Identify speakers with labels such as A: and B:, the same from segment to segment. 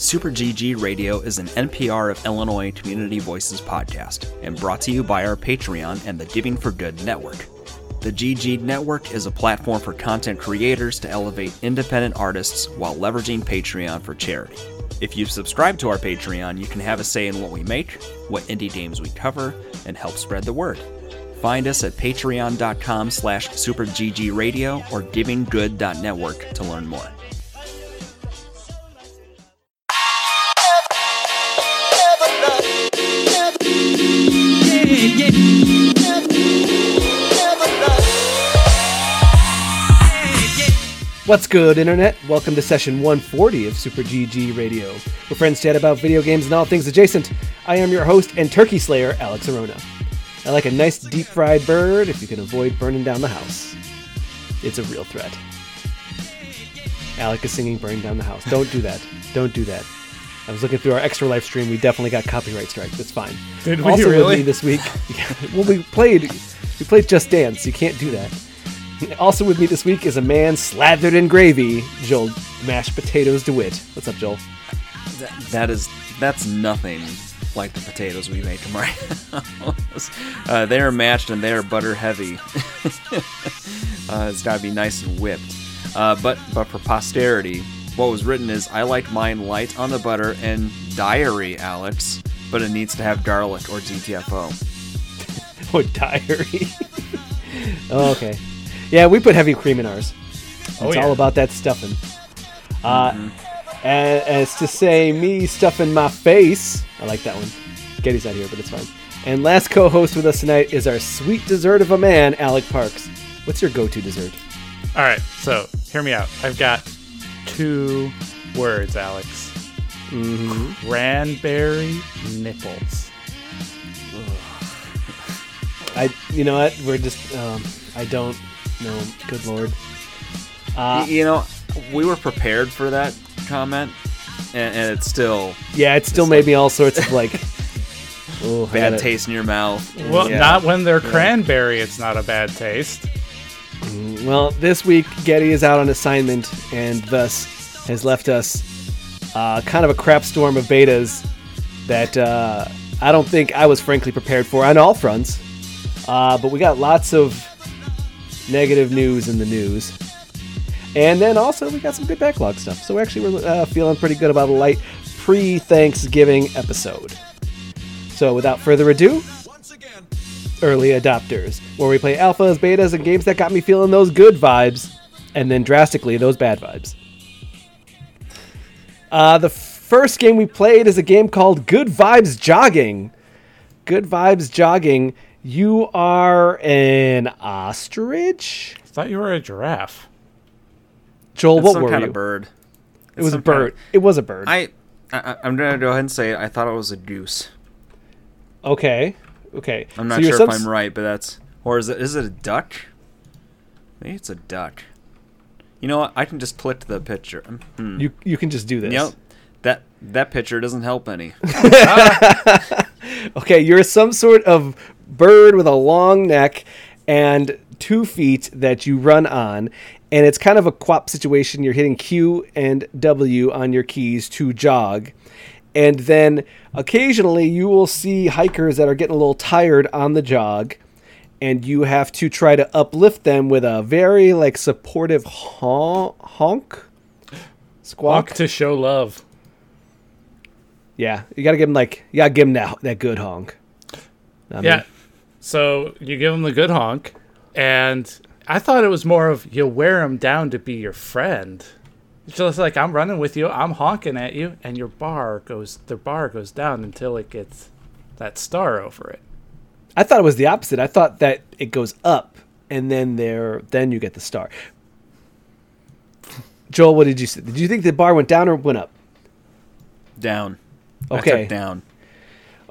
A: Super GG Radio is an NPR of Illinois Community Voices podcast and brought to you by our Patreon and the Giving for Good network. The GG Network is a platform for content creators to elevate independent artists while leveraging Patreon for charity. If you subscribe to our Patreon, you can have a say in what we make, what indie games we cover, and help spread the word. Find us at patreon.com slash superggradio or givinggood.network to learn more.
B: What's good, Internet? Welcome to session 140 of Super GG Radio, where friends chat about video games and all things adjacent. I am your host and turkey slayer, Alex Arona. I like a nice deep fried bird if you can avoid burning down the house. It's a real threat. Alec is singing Burning Down the House. Don't do that. Don't do that. I was looking through our extra live stream. We definitely got copyright strikes. That's fine.
C: Did we
B: also with
C: really?
B: me this week. Yeah, well, we played. We played Just Dance. You can't do that. Also with me this week is a man slathered in gravy, Joel Mashed Potatoes DeWitt. What's up, Joel?
A: That, that is that's nothing like the potatoes we make them right. uh, they are mashed and they are butter heavy. uh, it's got to be nice and whipped. Uh, but but for posterity, what was written is I like mine light on the butter and diary, Alex. But it needs to have garlic or GTFO.
B: Or diary. oh, okay. Yeah, we put heavy cream in ours. It's
C: Oh, yeah.
B: all about that stuffing. Uh, and as to say, me stuffing my face. I like that one. Getty's not here, but it's fine. And last co-host with us tonight is our sweet dessert of a man, Alec Parks. What's your go-to dessert?
C: All right, so hear me out. I've got two words, Alex.
B: Mm-hmm.
C: Cranberry nipples.
B: I, you know what? We're just, um, I don't know. Good lord. Uh,
A: you know, we were prepared for that comment, and, and it's still
B: yeah, it still made me all sorts of like, oh,
A: bad taste in your mouth.
C: Well,
A: Yeah.
C: not when they're cranberry. It's not a bad taste.
B: Well, this week Getty is out on assignment and thus has left us uh, kind of a crap storm of betas that uh, I don't think I was frankly prepared for on all fronts. Uh, but we got lots of negative news in the news. And then also we got some good backlog stuff. So actually we're uh, feeling pretty good about a light pre-Thanksgiving episode. So without further ado, early adopters, where we play alphas, betas, and games that got me feeling those good vibes, and then drastically those bad vibes. Uh, the first game we played is a game called Good Vibes Jogging. Good Vibes Jogging. You are an ostrich?
C: I thought you were a giraffe.
B: Joel,
A: It's
B: what
A: some
B: were
A: kind
B: you?
A: of bird.
B: It was a
A: some kind
B: bird.
A: of-
B: it was a bird.
A: I, I I'm gonna go ahead and say it. I thought it was a goose.
B: okay. Okay.
A: I'm not
B: you're
A: sure if I'm right, but that's or is it is it a duck? Maybe it's a duck. You know what? I can just click the picture. Hmm.
B: You you can just do this.
A: Yep. That that picture doesn't help any.
B: Okay, you're some sort of bird with a long neck and two feet that you run on, and it's kind of a QWOP situation. You're hitting Q and W on your keys to jog. And then occasionally you will see hikers that are getting a little tired on the jog, and you have to try to uplift them with a very like supportive hon- honk. Squawk.
C: Walk to show love.
B: Yeah, you gotta give them like you gotta give them that that good honk. I mean,
C: Yeah. So you give them the good honk, and I thought it was more of you wear them down to be your friend. It's just like I'm running with you, I'm honking at you, and your bar goes, the bar goes down until it gets that star over it.
B: I thought it was the opposite. I thought that it goes up and then there then you get the star. Joel, what did you say? Did you think the bar went down or went up?
A: Down. I
B: Okay.
A: took down.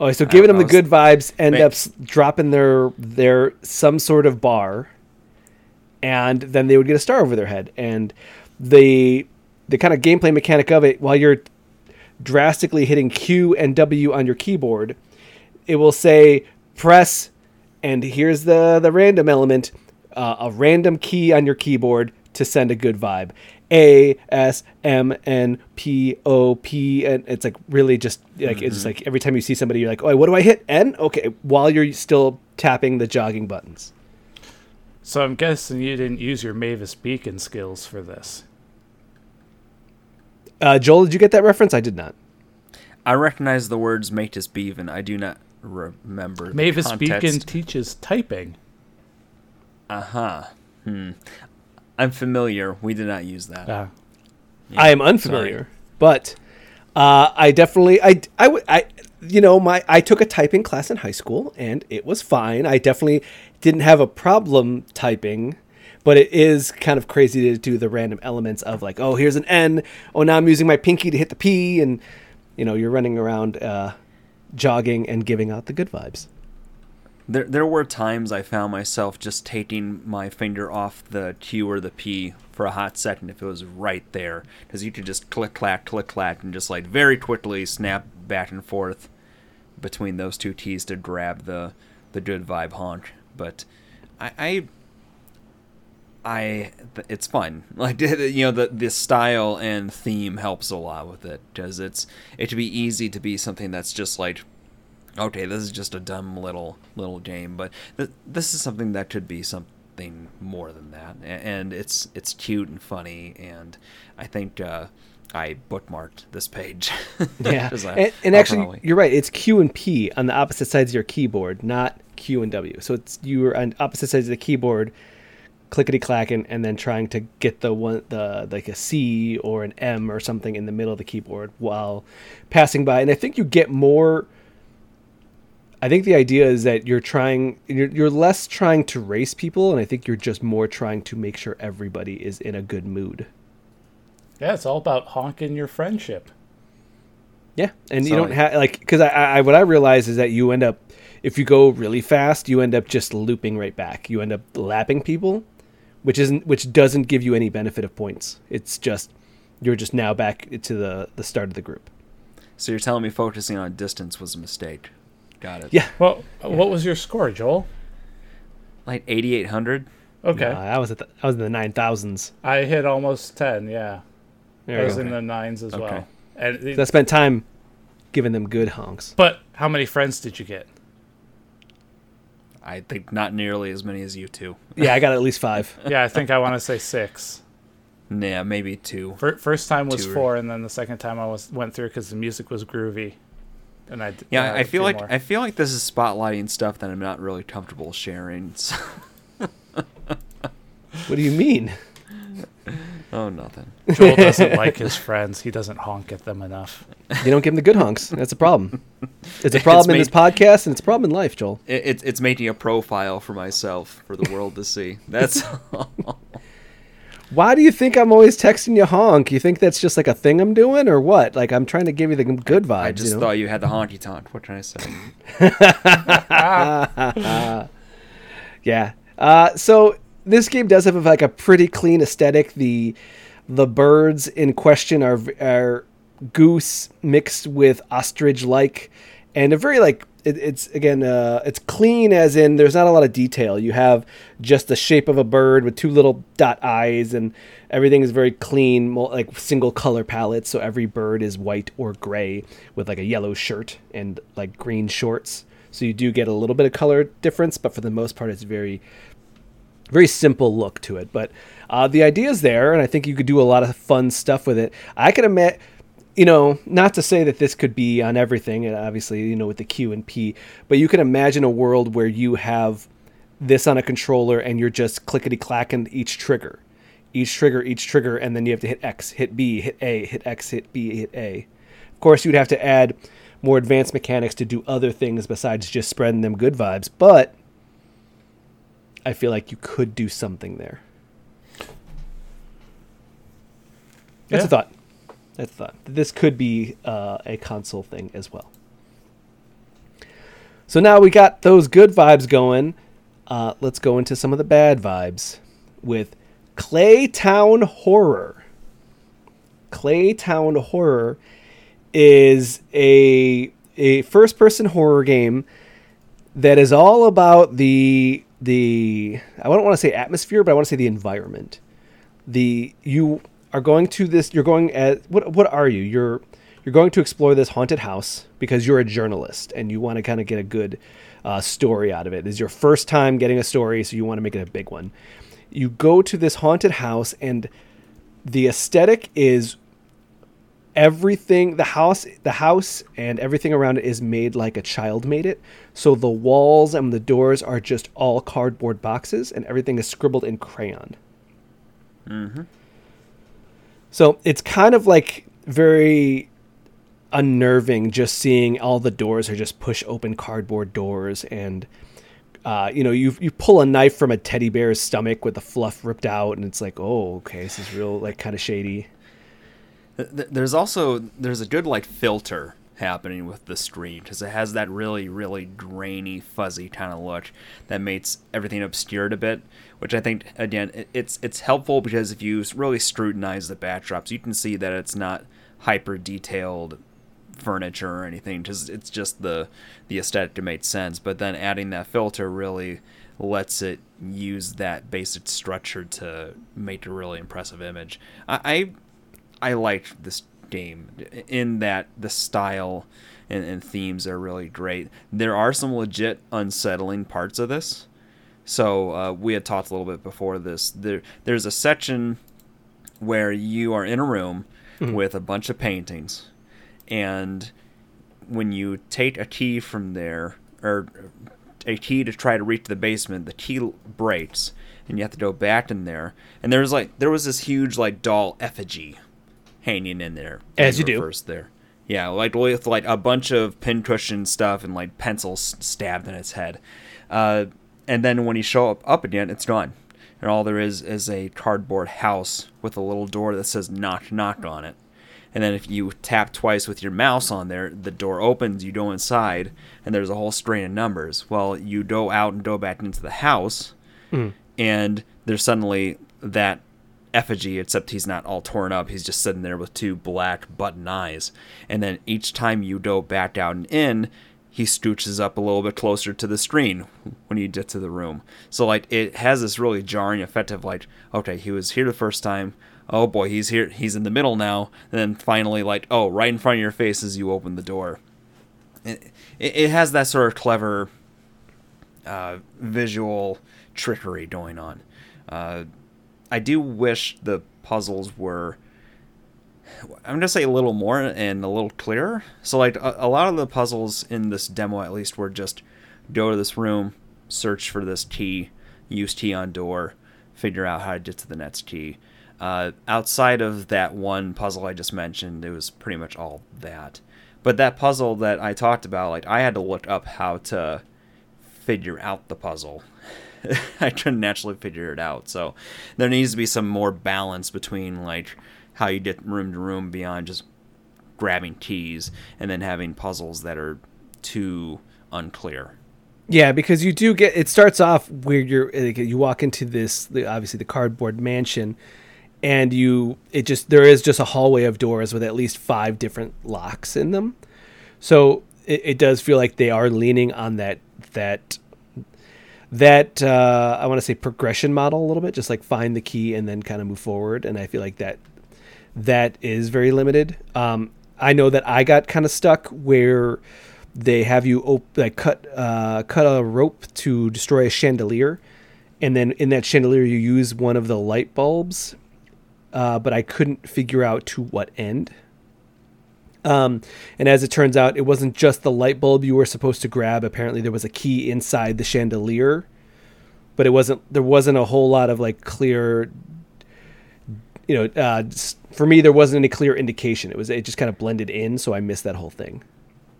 B: Oh, so giving them the good vibes end
A: Ma-
B: up s- dropping their their some sort of bar, and then they would get a star over their head. And the the kind of gameplay mechanic of it, while you're drastically hitting Q and W on your keyboard, it will say press, and here's the the random element, uh, a random key on your keyboard to send a good vibe. A S M N P O P, and it's like really just like it's just like every time you see somebody, you're like, oh, what do I hit? N. Okay, while you're still tapping the jogging buttons.
C: So I'm guessing you didn't use your Mavis Beacon skills for this.
B: Uh, Joel, did you get that reference? I did not.
A: I recognize the words Mavis Beacon. I do not remember. the
C: Mavis Beacon teaches typing.
A: Uh huh. Hmm. I'm familiar. We did not use that.
C: Uh,
A: Yeah,
B: I am unfamiliar, but uh, I definitely I I I you know my I took a typing class in high school and it was fine. I definitely didn't have a problem typing, but it is kind of crazy to do the random elements of like oh here's an N oh now I'm using my pinky to hit the P and you know you're running around uh, jogging and giving out the good vibes.
A: There, there were times I found myself just taking my finger off the Q or the P for a hot second if it was right there, because you could just click clack click clack and just like very quickly snap back and forth between those two T's to grab the the good vibe honk. But I, I, I it's fun. Like you know the the style and theme helps a lot with it because it's it should be easy to be something that's just like okay, this is just a dumb little little game, but th- this is something that could be something more than that, and it's it's cute and funny, and I think uh, I bookmarked this page.
B: Yeah,
A: I-
B: and, and actually,
A: probably-
B: you're right. It's Q and P on the opposite sides of your keyboard, not Q and W. So it's you are on opposite sides of the keyboard, clickety clacking, and then trying to get the one the like a C or an M or something in the middle of the keyboard while passing by. And I think you get more. I think the idea is that you're trying you're, you're less trying to race people, and I think you're just more trying to make sure everybody is in a good mood.
C: yeah, it's all about honking your friendship.
B: Yeah, and you don't have like because I, I what I realize is that you end up if you go really fast, you end up just looping right back. You end up lapping people, which isn't which doesn't give you any benefit of points. It's just you're just now back to the the start of the group.
A: So you're telling me focusing on distance was a mistake? Got it.
B: Yeah,
C: Well, what was your score, Joel?
A: like 8800.
C: Okay,
B: Uh, I was at the, I was in the nine thousands.
C: I hit almost ten. Yeah, I was
B: you
C: in
B: go.
C: the nines as
A: Okay.
C: well. And it-
B: So I spent time giving them good honks.
C: but how many friends did you get?
A: I think not nearly as many as you two.
B: Yeah, I got at least five.
C: Yeah, I think I want to say six.
A: Yeah, maybe two.
C: First time was
A: Two or-
C: four, and then the second time I was went through because the music was groovy, and I d-
A: Yeah,
C: I,
A: I
C: a
A: feel like
C: more.
A: I feel like this is spotlighting stuff that I'm not really comfortable sharing. so-
B: What do you mean?
A: oh, nothing.
C: Joel doesn't like his friends. He doesn't honk at them enough.
B: You don't give him the good honks. That's a problem. It's a problem in
A: made-
B: this podcast, and it's a problem in life, Joel.
A: It, it's it's making a profile for myself for the world to see. That's all.
B: Why do you think I'm always texting you honk? You think that's just like a thing I'm doing, or what? Like I'm trying to give you the good vibes.
A: I just
B: you know?
A: thought you had the honky tonk. What can I say?
B: Yeah. Uh, so this game does have like a pretty clean aesthetic. The the birds in question are are goose mixed with ostrich like, and a very like it, it's again uh, it's clean as in there's not a lot of detail. You have just the shape of a bird with two little dot eyes, and everything is very clean, like single color palette So every bird is white or gray with like a yellow shirt and like green shorts. So you do get a little bit of color difference, but for the most part, it's very very simple look to it. But uh, the idea is there, and I think you could do a lot of fun stuff with it. I can admit, you know, not to say that this could be on everything, and obviously, you know, with the Q and P, but you can imagine a world where you have this on a controller and you're just clickety clacking each trigger, each trigger, each trigger, and then you have to hit X, hit B, hit A, hit X, hit B, hit A. Of course, you'd have to add more advanced mechanics to do other things besides just spreading them good vibes, but I feel like you could do something there. That's
C: Yeah.
B: a thought. That's thought. This could be uh, a console thing as well. So now we got those good vibes going. Uh, let's go into some of the bad vibes with Claytown Horror. Claytown Horror is a a first person horror game that is all about the the I don't want to say atmosphere, but I want to say the environment. The you are going to this. You're going at what? What are you? You're you're going to explore this haunted house because you're a journalist and you want to kind of get a good uh, story out of it. This is your first time getting a story, so you want to make it a big one. You go to this haunted house, and the aesthetic is everything the house the house and everything around it is made like a child made it so the walls and the doors are just all cardboard boxes and everything is scribbled in crayon
A: Mm-hmm.
B: So it's kind of like very unnerving just seeing all the doors are just push open cardboard doors and uh, you know you you pull a knife from a teddy bear's stomach with the fluff ripped out and it's like oh okay this is real like kind of shady.
A: Th- th- There's also there's a good like filter happening with the stream because it has that really really grainy fuzzy kind of look that makes everything obscured a bit which i think again it's it's helpful because if you really scrutinize the backdrops you can see that it's not hyper detailed furniture or anything just it's just the the aesthetic to make sense but then adding that filter really lets it use that basic structure to make a really impressive image. I, I I this game in that the style and, and, themes are really great. There are some legit unsettling parts of this. So uh, we had talked a little bit before this. There, there's a section where you are in a room mm-hmm. with a bunch of paintings, and when you take a key from there or a key to try to reach the basement, the key breaks, and you have to go back in there. And there's like there was this huge like doll effigy hanging in there.
B: As you do.
A: First there. Yeah, like with like a bunch of pincushion stuff and like pencils stabbed in its head. Uh, and then when you show up, up again, it's gone. And all there is is a cardboard house with a little door that says knock knock on it. And then if you tap twice with your mouse on there, the door opens, you go inside, and there's a whole string of numbers. Well, you go out and go back into the house,
B: mm.
A: and there's suddenly that effigy, except he's not all torn up. He's just sitting there with two black button eyes. And then each time you go back out and in, he scooches up a little bit closer to the screen when you get to the room. So like it has this really jarring effect of like, okay, he was here the first time. Oh boy, he's here. He's in the middle now. And then finally, like, oh, right in front of your face as you open the door. It, it, it has that sort of clever uh, visual trickery going on. Uh, I do wish the puzzles were I'm gonna say a little more and a little clearer. So like a, a, lot of the puzzles in this demo, at least, were just go to this room, search for this key, use key on door, figure out how to get to the next key. Uh, outside of that one puzzle I just mentioned, it was pretty much all that. But that puzzle that I talked about, like I had to look up how to figure out the puzzle I couldn't naturally figure it out. So there needs to be some more balance between like how you get room to room beyond just grabbing keys and then having puzzles that are too unclear.
B: Yeah, because you do get it starts off where you're you walk into this obviously the cardboard mansion and you it just there is just a hallway of doors with at least five different locks in them. So it, it does feel like they are leaning on that that that uh, I want to say progression model a little bit, just like find the key and then kind of move forward. And I feel like that that is very limited. Um, I know that I got kind of stuck where they have you op- like cut uh, cut a rope to destroy a chandelier, and then in that chandelier you use one of the light bulbs, uh, but I couldn't figure out to what end. Um, and as it turns out, it wasn't just the light bulb you were supposed to grab. Apparently, there was a key inside the chandelier, but it wasn't. There wasn't a whole lot of like clear. You know, uh, for me, there wasn't any clear indication. It was it just kind of blended in, so I missed that whole thing.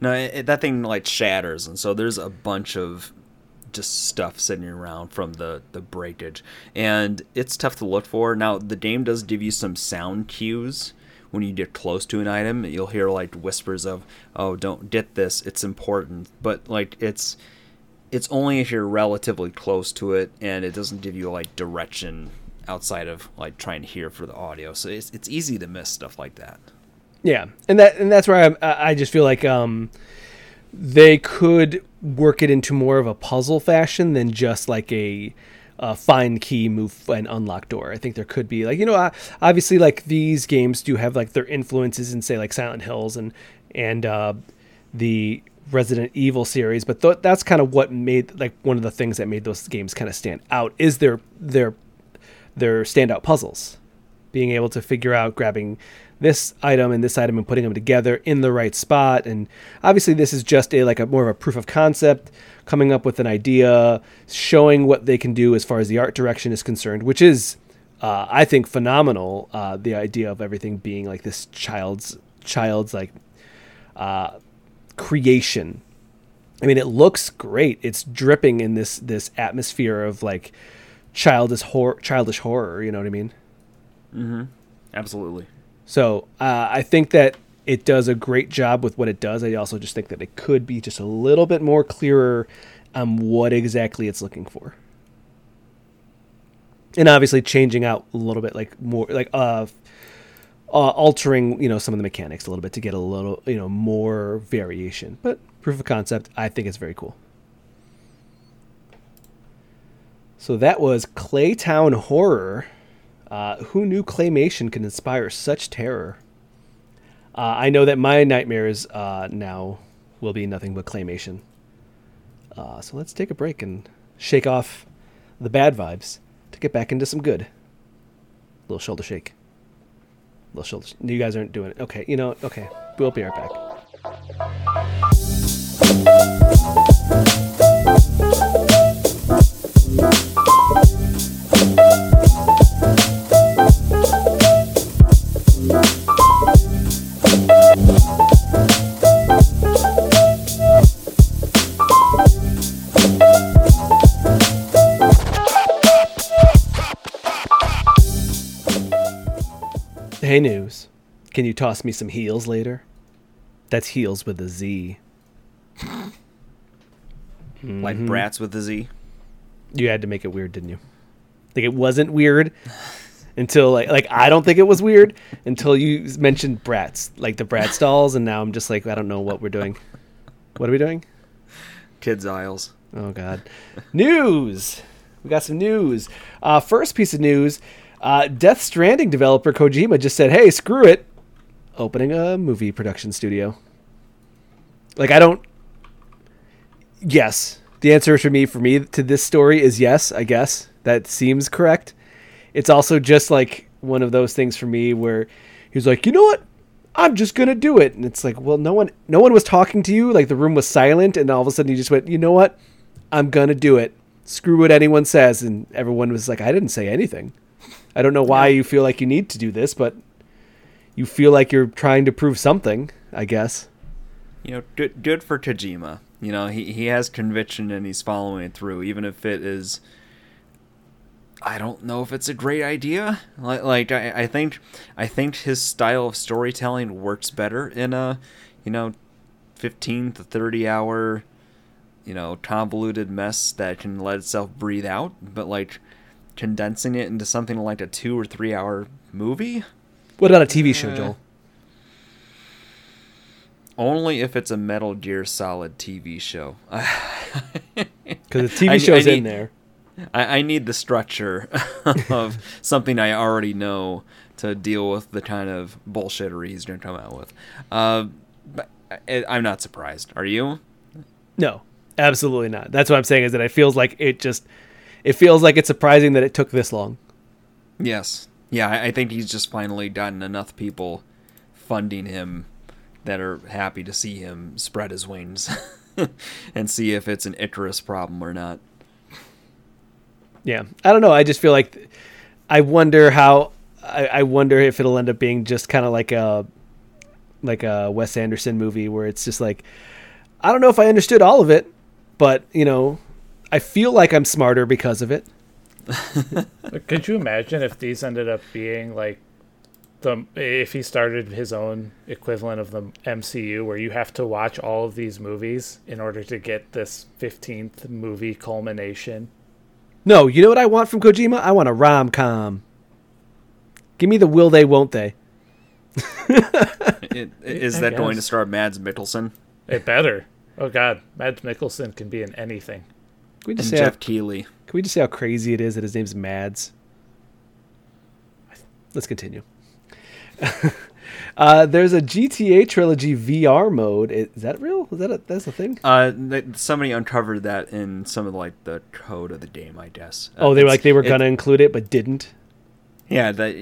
A: No, it, that thing like shatters, and so there's a bunch of just stuff sitting around from the the breakage, and it's tough to look for. Now, the game does give you some sound cues when you get close to an item, you'll hear like whispers of, "Oh, don't get this. It's important." But like it's it's only if you're relatively close to it and it doesn't give you like direction outside of like trying to hear for the audio. So it's it's easy to miss stuff like that.
B: Yeah. And that and that's where I I just feel like um they could work it into more of a puzzle fashion than just like a uh, find key, move and unlock door. I think there could be like you know uh, obviously like these games do have like their influences in say like Silent Hills and and uh, the Resident Evil series, but th- that's kind of what made like one of the things that made those games kind of stand out is their their their standout puzzles, being able to figure out grabbing this item and this item and putting them together in the right spot. And obviously, this is just a like a more of a proof of concept, coming up with an idea, showing what they can do as far as the art direction is concerned, which is, uh, I think, phenomenal. Uh, the idea of everything being like this child's child's like uh, creation. I mean, it looks great. It's dripping in this this atmosphere of like childish horror, childish horror. You know what I mean?
A: Mm-hmm. Absolutely.
B: So uh, I think that it does a great job with what it does. I also just think that it could be just a little bit more clearer on what exactly it's looking for. And obviously changing out a little bit, like more, like uh, uh, altering, you know, some of the mechanics a little bit to get a little, you know, more variation. But proof of concept, I think it's very cool. So that was Claytown Horror. Uh, who knew claymation can inspire such terror? Uh, I know that my nightmares uh, now will be nothing but claymation. Uh, so let's take a break and shake off the bad vibes to get back into some good. Little shoulder shake. Little shoulder. You guys aren't doing it. Okay, you know. Okay, we'll be right back. Hey, news. Can you toss me some heels later? That's heels with a Z.
A: Like
B: Mm-hmm.
A: brats with a Z.
B: You had to make it weird, didn't you? Like it wasn't weird until like like I don't think it was weird until you mentioned brats, like the brat stalls, and now I'm just like I don't know what we're doing. What are we doing?
A: Kids aisles.
B: Oh God, news. We got some news. Uh, first piece of news: uh, Death Stranding developer Kojima just said, "Hey, screw it, opening a movie production studio." Like I don't. Yes, the answer for me for me to this story is yes. I guess that seems correct. It's also just like one of those things for me where he's like, you know what? I'm just gonna do it, and it's like, well, no one, no one was talking to you. Like the room was silent, and all of a sudden you just went, you know what? I'm gonna do it. Screw what anyone says, and everyone was like, I didn't say anything. I don't know why you feel like you need to do this, but you feel like you're trying to prove something. I guess.
A: You know, good, good for Kojima. You know, he, he has conviction and he's following it through, even if it is. I don't know if it's a great idea. Like, like I, I think, I think his style of storytelling works better in a, you know, fifteen to thirty hour, you know, convoluted mess that can let itself breathe out. But like, condensing it into something like a two or three hour movie,
B: What about a TV show, Joel?
A: only if it's a Metal Gear Solid TV show.
B: Because the TV
A: I-
B: show's
A: I
B: in there.
A: I, I need the structure of something I already know to deal with the kind of bullshittery he's going to come out with. Uh, but I, I'm not surprised. Are you?
B: No, absolutely not. That's what I'm saying is that it feels like it just it feels like it's surprising that it took this long.
A: Yes. Yeah, I, think he's just finally gotten enough people funding him that are happy to see him spread his wings and see if it's an Icarus problem or not.
B: Yeah, I don't know. I just feel like I wonder how I, I wonder if it'll end up being just kind of like a like a Wes Anderson movie where it's just like I don't know if I understood all of it, but you know, I feel like I'm smarter because of it.
C: Could you imagine if these ended up being like the if he started his own equivalent of the MCU where you have to watch all of these movies in order to get this 15th movie culmination?
B: No, you know what I want from Kojima? I want a rom com. Give me the will they, won't they?
A: It, is
C: I
A: that going to
C: guess.
A: star Mads Mikkelsen?
C: It better. Oh god, Mads Mikkelsen can be in anything.
B: Can we just
A: And
B: say how,
A: Geoff Keighley.
B: can we just say how crazy it is that his name's Mads? Let's continue. uh, there's a GTA trilogy VR mode. Is that real? Is that a, that's a thing?
A: Uh, somebody uncovered that in some of like the code of the game, I guess. Uh,
B: oh, they were like they were
A: it-
B: gonna include it but didn't.
A: Yeah, that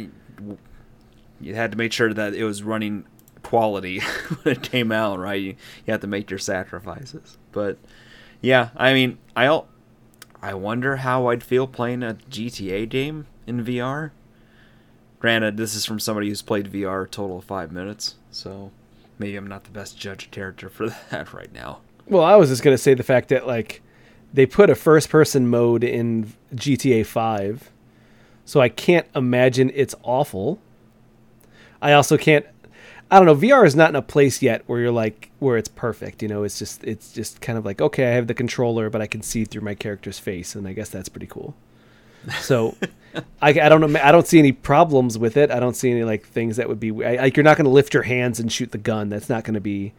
A: you had to make sure that it was running quality when it came out, right? You, you have to make your sacrifices. But yeah, I mean, I I wonder how I'd feel playing a GTA game in VR. Granted, this is from somebody who's played VR a total of five minutes, so maybe I'm not the best judge of character for that right now.
B: Well, I was just gonna say the fact that like they put a first person mode in GTA Five, so I can't imagine it's awful. I also can't. I don't know. VR is not in a place yet where you're like where it's perfect. You know, it's just it's just kind of like okay, I have the controller, but I can see through my character's face, and I guess that's pretty cool. So, I, I don't know. I don't see any problems with it. I don't see any like things that would be I, like you're not going to lift your hands and shoot the gun. That's not going to be.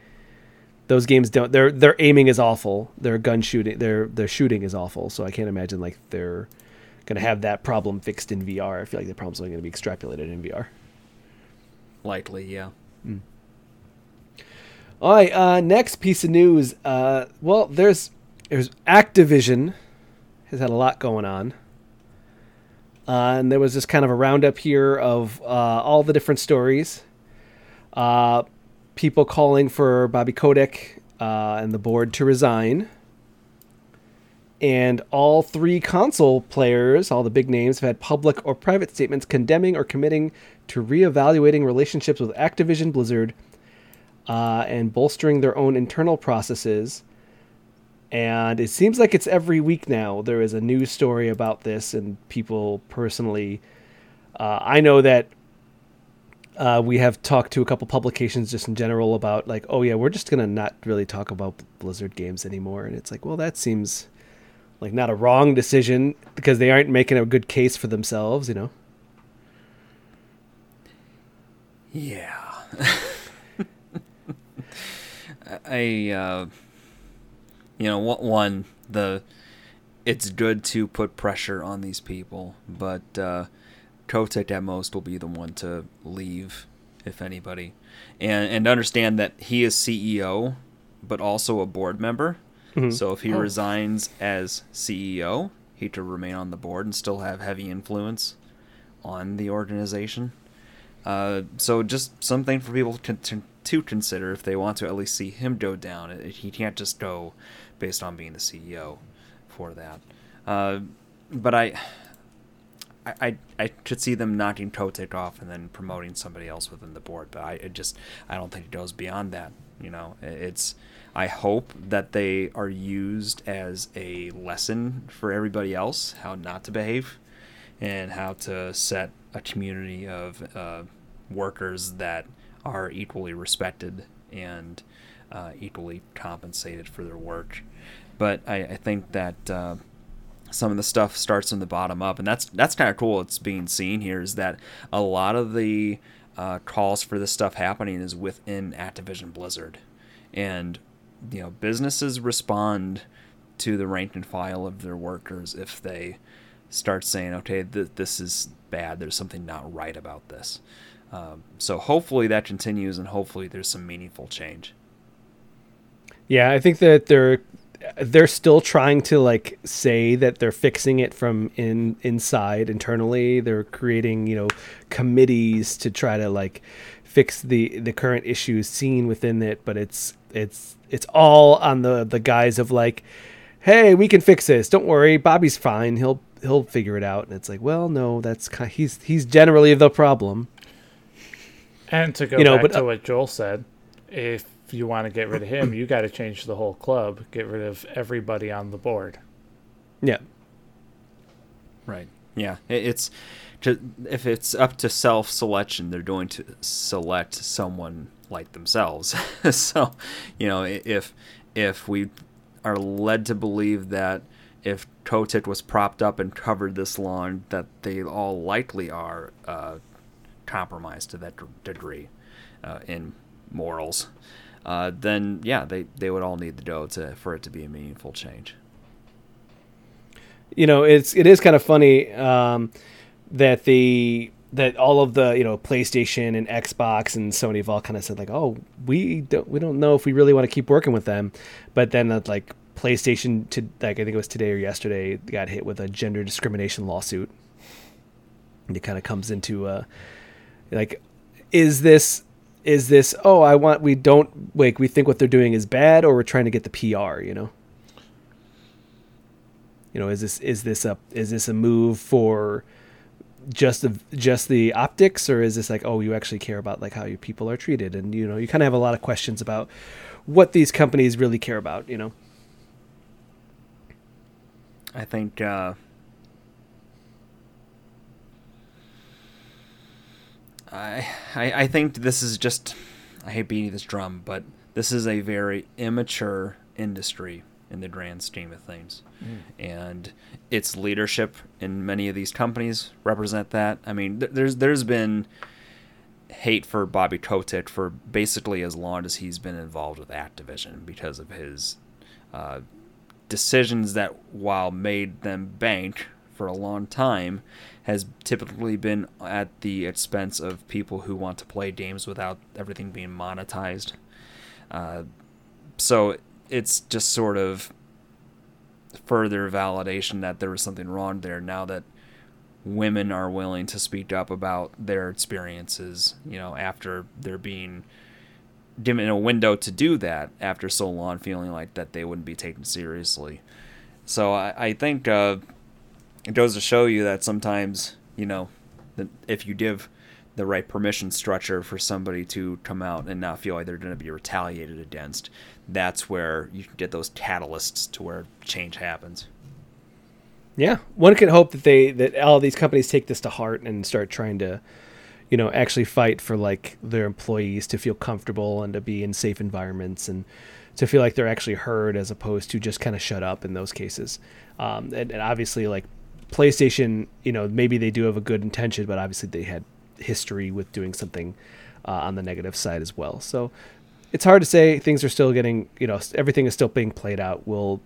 B: Those games don't. Their their aiming is awful. Their gun shooting. Their their shooting is awful. So I can't imagine like they're going to have that problem fixed in VR. I feel like the problem's only going to be extrapolated in VR.
A: Likely, yeah.
B: All right, uh, next piece of news. Uh, well, there's there's Activision has had a lot going on, uh, and there was just kind of a roundup here of uh, all the different stories. Uh, people calling for Bobby Kotick uh, and the board to resign, and all three console players, all the big names, have had public or private statements condemning or committing to reevaluating relationships with Activision Blizzard uh, and bolstering their own internal processes. And it seems like it's every week now. There is a news story about this, and people personally. Uh, I know that uh, we have talked to a couple publications just in general about, like, oh, yeah, we're just going to not really talk about Blizzard games anymore. And it's like, well, that seems like not a wrong decision because they aren't making a good case for themselves, you know?
A: Yeah. I, uh, you know, one- one, the, it's good to put pressure on these people, but uh, Kotick at most will be the one to leave, if anybody, and and understand that he is CEO, but also a board member. So if he
C: Oh.
A: resigns as CEO, he to remain on the board and still have heavy influence on the organization. Uh, so just something for people to, to, to consider if they want to at least see him go down. He can't just go based on being the CEO for that. Uh, but I, I, I, I could see them knocking Kotick off and then promoting somebody else within the board. But I it just I don't think it goes beyond that. You know, it's I hope that they are used as a lesson for everybody else how not to behave and how to set a community of uh, workers that are equally respected and uh, equally compensated for their work. But I, I think that uh, some of the stuff starts from the bottom up, and that's that's kind of cool. It's being seen here is that a lot of the uh, calls for this stuff happening is within Activision Blizzard, and you know businesses respond to the rank and file of their workers if they start saying, okay, th- this is bad. There's something not right about this. Um, so hopefully that continues, and hopefully there's some meaningful change.
B: Yeah, I think that they're they're still trying to like say that they're fixing it from in inside internally. They're creating, you know, committees to try to like fix the the current issues seen within it, but it's it's it's all on the the guise of like hey, we can fix this. Don't worry, Bobby's fine. He'll he'll figure it out. And it's like, well, no, that's kind he's he's generally the problem.
C: And to go
B: You know,
C: back
B: but,
C: to
B: uh,
C: what Joel said, if you want to get rid of him, you got to change the whole club. Get rid of everybody on the board.
B: Yeah.
A: Right. Yeah. It's to, if it's up to self selection, they're going to select someone like themselves. so, you know, if if we are led to believe that if Kotick was propped up and covered this long, that they all likely are uh, compromised to that d- degree uh, in morals, uh, then yeah, they, they would all need to go to for it to be a meaningful change.
B: you know, it's it is kind of funny um, that the that all of the you know PlayStation and Xbox and Sony have all kind of said like, oh, we don't we don't know if we really want to keep working with them, but then like PlayStation to like I think it was today or yesterday got hit with a gender discrimination lawsuit. And it kind of comes into uh, like, is this is this oh I want we don't like we think what they're doing is bad or we're trying to get the PR you know you know is this is this a is this a move for just the just the optics or is this like oh you actually care about like how you people are treated? And you know you kind of have a lot of questions about what these companies really care about you know?
A: I think uh, I I think this is just I hate beating this drum, but this is a very immature industry in the grand scheme of things, mm. and its leadership in many of these companies represent that. I mean, th- there's there's been hate for Bobby Kotick for basically as long as he's been involved with Activision because of his uh, decisions that, while made them bank for a long time, has typically been at the expense of people who want to play games without everything being monetized. Uh, so it's just sort of further validation that there was something wrong there now that women are willing to speak up about their experiences, you know, after they're being given a window to do that after so long, feeling like that they wouldn't be taken seriously. So I, I think uh, it goes to show you that sometimes, you know, if you give the right permission structure for somebody to come out and not feel like they're going to be retaliated against, that's where you can get those catalysts to where change happens.
B: Yeah, one can hope that they that all these companies take this to heart and start trying to you know, actually fight for like their employees to feel comfortable and to be in safe environments and to feel like they're actually heard as opposed to just kind of shut up in those cases. Um, and, and, obviously, like PlayStation, you know, maybe they do have a good intention, but obviously they had history with doing something uh, on the negative side as well. So it's hard to say. Things are still getting, you know, everything is still being played out. Will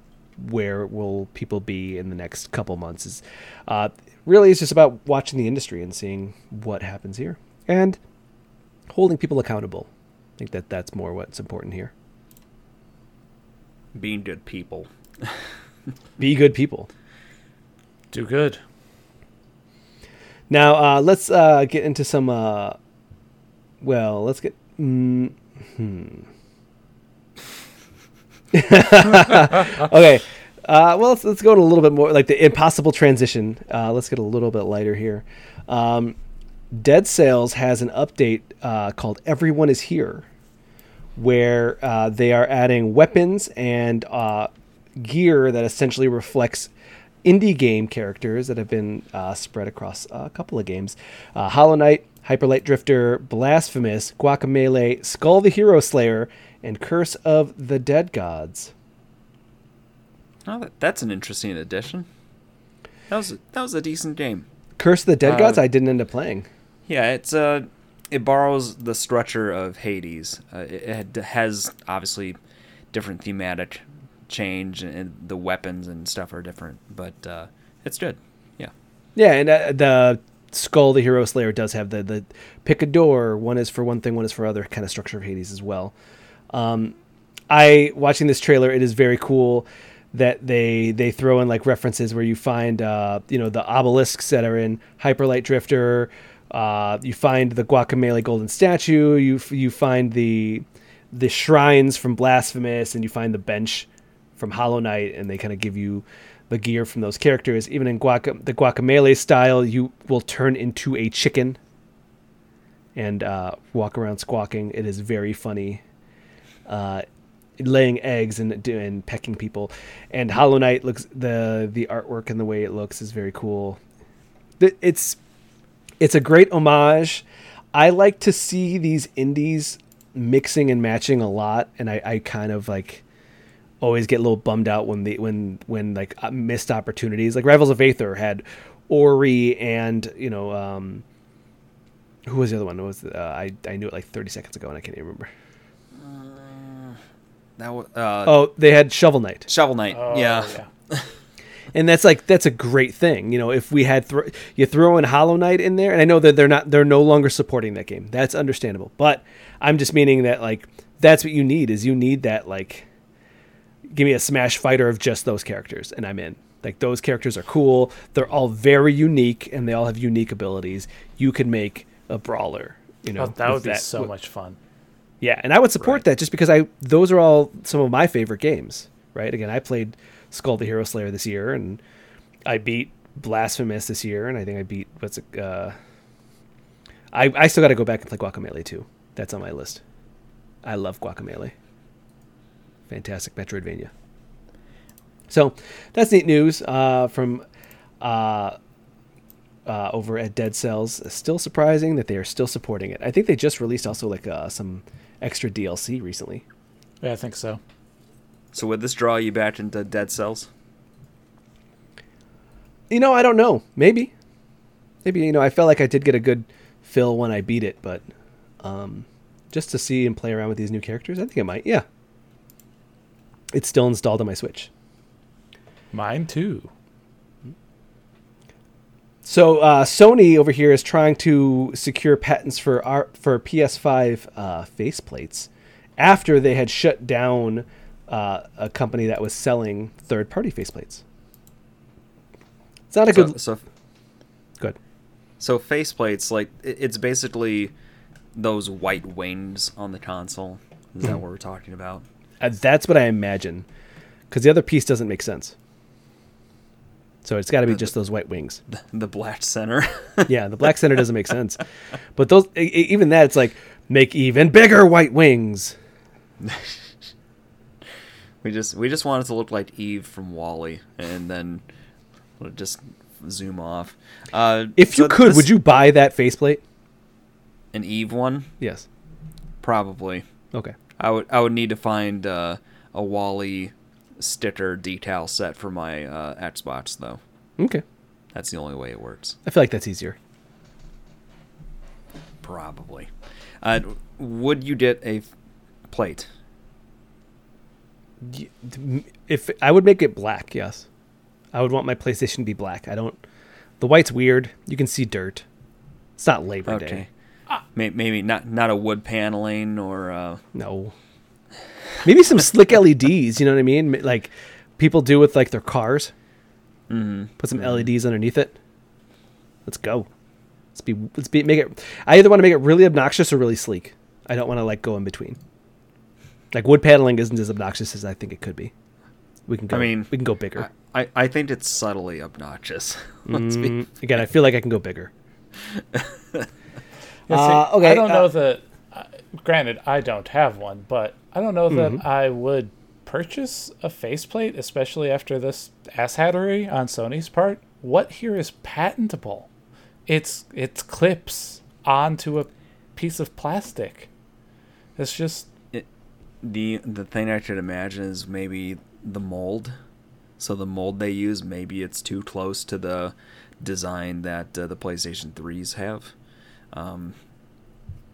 B: where will people be in the next couple months? Is uh, really it's just about watching the industry and seeing what happens here and holding people accountable. I think that that's more what's important here.
A: Being good people.
B: Be good people.
C: Do good.
B: Now uh, let's uh, get into some. Uh, well, let's get. Mm, hmm. okay, uh, well, let's, let's go to a little bit more like the impossible transition. Uh, let's get a little bit lighter here. Um, Dead Cells has an update uh, called Everyone is Here, where uh, they are adding weapons and uh, gear that essentially reflects indie game characters that have been uh, spread across a couple of games Hollow Knight, Hyper Light Drifter, Blasphemous, Guacamelee, Skull the Hero Slayer, and Curse of the Dead Gods.
A: Oh, that's an interesting addition. That was a, that was a decent game.
B: Curse of the Dead uh, Gods. I didn't end up playing.
A: Yeah, it's uh, it borrows the structure of Hades. Uh, it, it, has obviously different thematic change, and the weapons and stuff are different, but uh, it's good. Yeah.
B: Yeah, and uh, the Skull, the Hero Slayer, does have the the pick a door. One is for one thing, one is for other kind of structure of Hades as well. Um, I watching this trailer, it is very cool that they they throw in like references where you find uh, you know the obelisks that are in Hyperlight Drifter. Uh, you find the Guacamole golden statue. You you find the the shrines from Blasphemous, and you find the bench from Hollow Knight, and they kind of give you the gear from those characters. Even in Guaca, the guacamole style, you will turn into a chicken and uh, walk around squawking. It is very funny. Uh, laying eggs and and pecking people. And Hollow Knight looks the the artwork and the way it looks is very cool. It's it's a great homage. I like to see these indies mixing and matching a lot, and I, I kind of like always get a little bummed out when the when when like uh, missed opportunities. Like Rivals of Aether had Ori and you know um, who was the other one? It was uh, I I knew it like 30 seconds ago and I can't even remember.
A: That was, uh,
B: oh, they had Shovel Knight.
A: Shovel Knight. Oh, yeah. yeah.
B: and that's like that's a great thing. You know, if we had thro- you throw in Hollow Knight in there, and I know that they're not they're no longer supporting that game. That's understandable, but I'm just meaning that like that's what you need is you need that like give me a smash fighter of just those characters and I'm in. Like those characters are cool. They're all very unique and they all have unique abilities. You can make a brawler, you know.
C: Oh, that would be so much fun.
B: yeah, and I would support
A: Right.
B: that just because I those are all some of my favorite games. Right? Again, I played Skul the Hero Slayer this year, and I beat Blasphemous this year, and I think I beat what's it? Uh, I I still got to go back and play Guacamelee too. That's on my list. I love Guacamelee. Fantastic Metroidvania. So that's neat news uh, from uh, uh, over at Dead Cells. Still surprising that they are still supporting it. I think they just released also like uh, some extra DLC recently.
C: Yeah, I think so.
A: So would this draw you back into Dead Cells?
B: You know, I don't know. Maybe, maybe you know, I felt like I did get a good fill when I beat it, but um, just to see and play around with these new characters, I think I might. Yeah, it's still installed on my Switch.
C: Mine too.
B: So uh, Sony over here is trying to secure patents for our, for PS5 uh, faceplates after they had shut down uh, a company that was selling third-party faceplates. It's not a
A: So,
B: good.
A: so,
B: good.
A: so faceplates, like it's basically those white wings on the console. Is that what we're talking about?
B: That's what I imagine, because the other piece doesn't make sense. So it's got to be just those white wings.
A: The black center.
B: Yeah, the black center doesn't make sense. But those, even that, it's like make even bigger white wings.
A: we just we just want it to look like Eve from WALL-E, and then we'll just zoom off. Uh,
B: If you
A: so
B: could,
A: this-
B: would you buy that faceplate?
A: an Eve one?
B: Yes.
A: Probably.
B: Okay.
A: I would I would need to find uh, a WALL-E sticker decal set for my uh, Xbox though.
B: Okay.
A: That's the only way it works.
B: I feel like that's easier.
A: Probably. Uh, would you get a f- plate?
B: If I would make it black, yes, I would want my PlayStation to be black. I don't. The white's weird. You can see dirt. It's not Labor
A: Okay.
B: Day.
A: May- Maybe not not a wood paneling or uh,
B: No. Maybe some slick LEDs. You know what I mean? Like people do with like their cars.
A: mhm.
B: Put some LEDs underneath it. Let's go. Let's be. Let's be. Make it. I either want to make it really obnoxious or really sleek. I don't want to like go in between. Like wood paneling isn't as obnoxious as I think it could be. We can go.
A: I mean,
B: we can go bigger.
A: I, I think it's subtly obnoxious. Let's be
B: Mm, again, I feel like I can go bigger.
C: Yeah,
B: Uh, okay,
C: I don't know
B: uh,
C: that. Uh, granted, I don't have one, but I don't know
B: Mm-hmm.
C: that I would purchase a faceplate, especially after this asshattery on Sony's part. What here is patentable? It's it's clips onto a piece of plastic. It's just
A: the the thing I should imagine is maybe the mold. So the mold they use, maybe it's too close to the design that uh, the PlayStation 3s have. Um,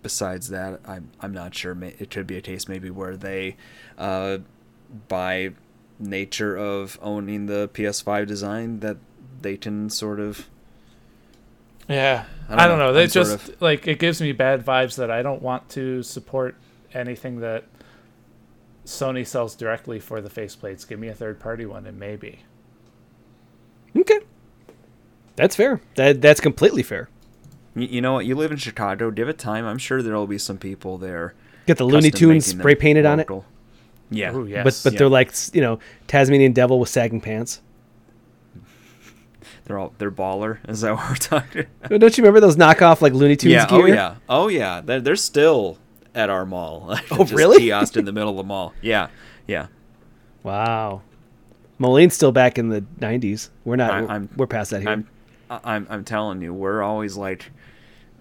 A: besides that, I'm I'm not sure. It could be a case maybe where they, uh, by nature of owning the PS5 design, that they can sort of
C: yeah.
A: I
C: I
A: don't
C: don't,
A: know.
C: know. They just
A: of-
C: like it gives me bad vibes that I don't want to support anything that Sony sells directly for the faceplates. Give me a third party one and maybe.
B: Okay, that's fair. That that's completely fair.
A: You, you know what you live in Chicago. Give it time. I'm sure there'll be some people there.
B: Get the Looney
A: custom
B: Tunes spray painted on it.
A: Yeah.
C: Ooh, yes.
B: but but
A: Yeah.
B: they're like you know Tasmanian devil with sagging pants.
A: They're all they're baller. Is that what we're talking?
B: Oh, Don't you remember those knockoff like Looney Tunes
A: yeah.
B: Oh, gear?
A: Oh yeah. Oh yeah. They're they're still at our mall.
B: Oh,
A: Just
B: really?
A: Kiosked in the middle of the mall. Yeah. Yeah.
B: Wow. Moline's still back in the '90s. We're not.
A: I-
B: we're,
A: I'm-
B: we're past that here.
A: I'm I'm I'm telling you, we're always like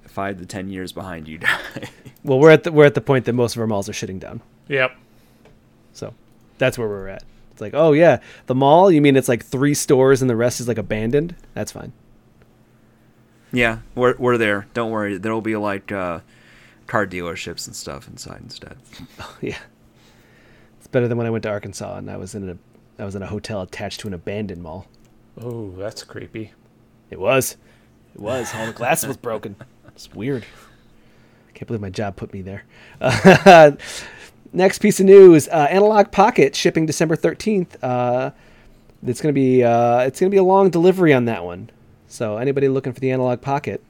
A: five to ten years behind you guys.
B: well, we're at the we're at the point that most of our malls are shitting down.
C: Yep.
B: So that's where we're at. It's like, oh yeah, the mall. You mean it's like three stores and the rest is like abandoned? That's fine.
A: yeah, we're we're there. Don't worry. There'll be like uh, car dealerships and stuff inside instead.
B: yeah, it's better than when I went to Arkansas and I was in a I was in a hotel attached to an abandoned mall.
C: Oh, that's creepy.
B: It was. It was. All the glass was broken. It's weird. I Can't believe my job put me there. Uh, next piece of news: uh, Analog Pocket shipping December thirteenth. Uh, it's gonna be uh, it's gonna be a long delivery on that one. So anybody looking for the Analog Pocket,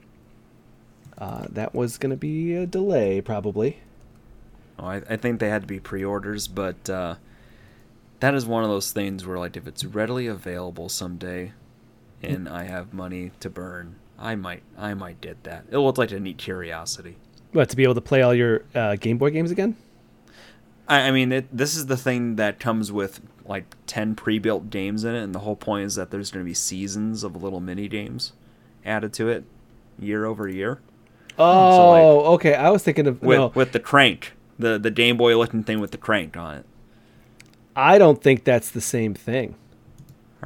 B: uh, that was gonna be a delay probably.
A: Oh, I, I think they had to be pre-orders, but uh, that is one of those things where, like, if it's readily available someday, and I have money to burn, I might I might get that. It looked like a neat curiosity.
B: What to be able to play all your uh, Game Boy games again?
A: I, I mean, it, this is the thing that comes with like ten pre-built games in it, and the whole point is that there's going to be seasons of little mini games added to it, year over year.
B: Oh,
A: like,
B: okay. I was thinking of
A: with
B: no.
A: with the crank, the the Game Boy looking thing with the crank on it.
B: I don't think that's the same thing.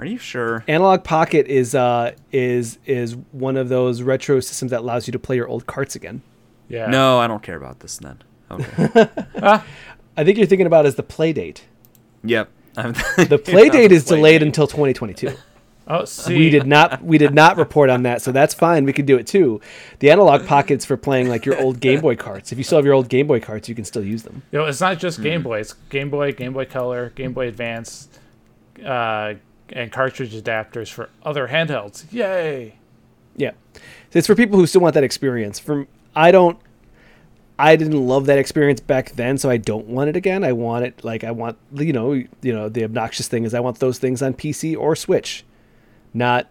A: Are you sure?
B: Analog Pocket is uh is is one of those retro systems that allows you to play your old carts again.
C: Yeah.
A: No, I don't care about this then. Okay.
B: I think you're thinking about is the Playdate.
A: yep. I'm
B: The Playdate is delayed until 2022.
C: Oh, see.
B: We did not we did not report on that, so that's fine. We could do it too. The analog pockets for playing like your old Game Boy carts. If you still have your old Game Boy carts, you can still use them.
C: You know, it's not just Game Boy. It's Game Boy, Game Boy Color, Game Boy Advance, uh, and cartridge adapters for other handhelds. Yay!
B: Yeah, it's for people who still want that experience. From I don't, I didn't love that experience back then, so I don't want it again. I want it like I want you know you know the obnoxious thing is I want those things on PC or Switch, not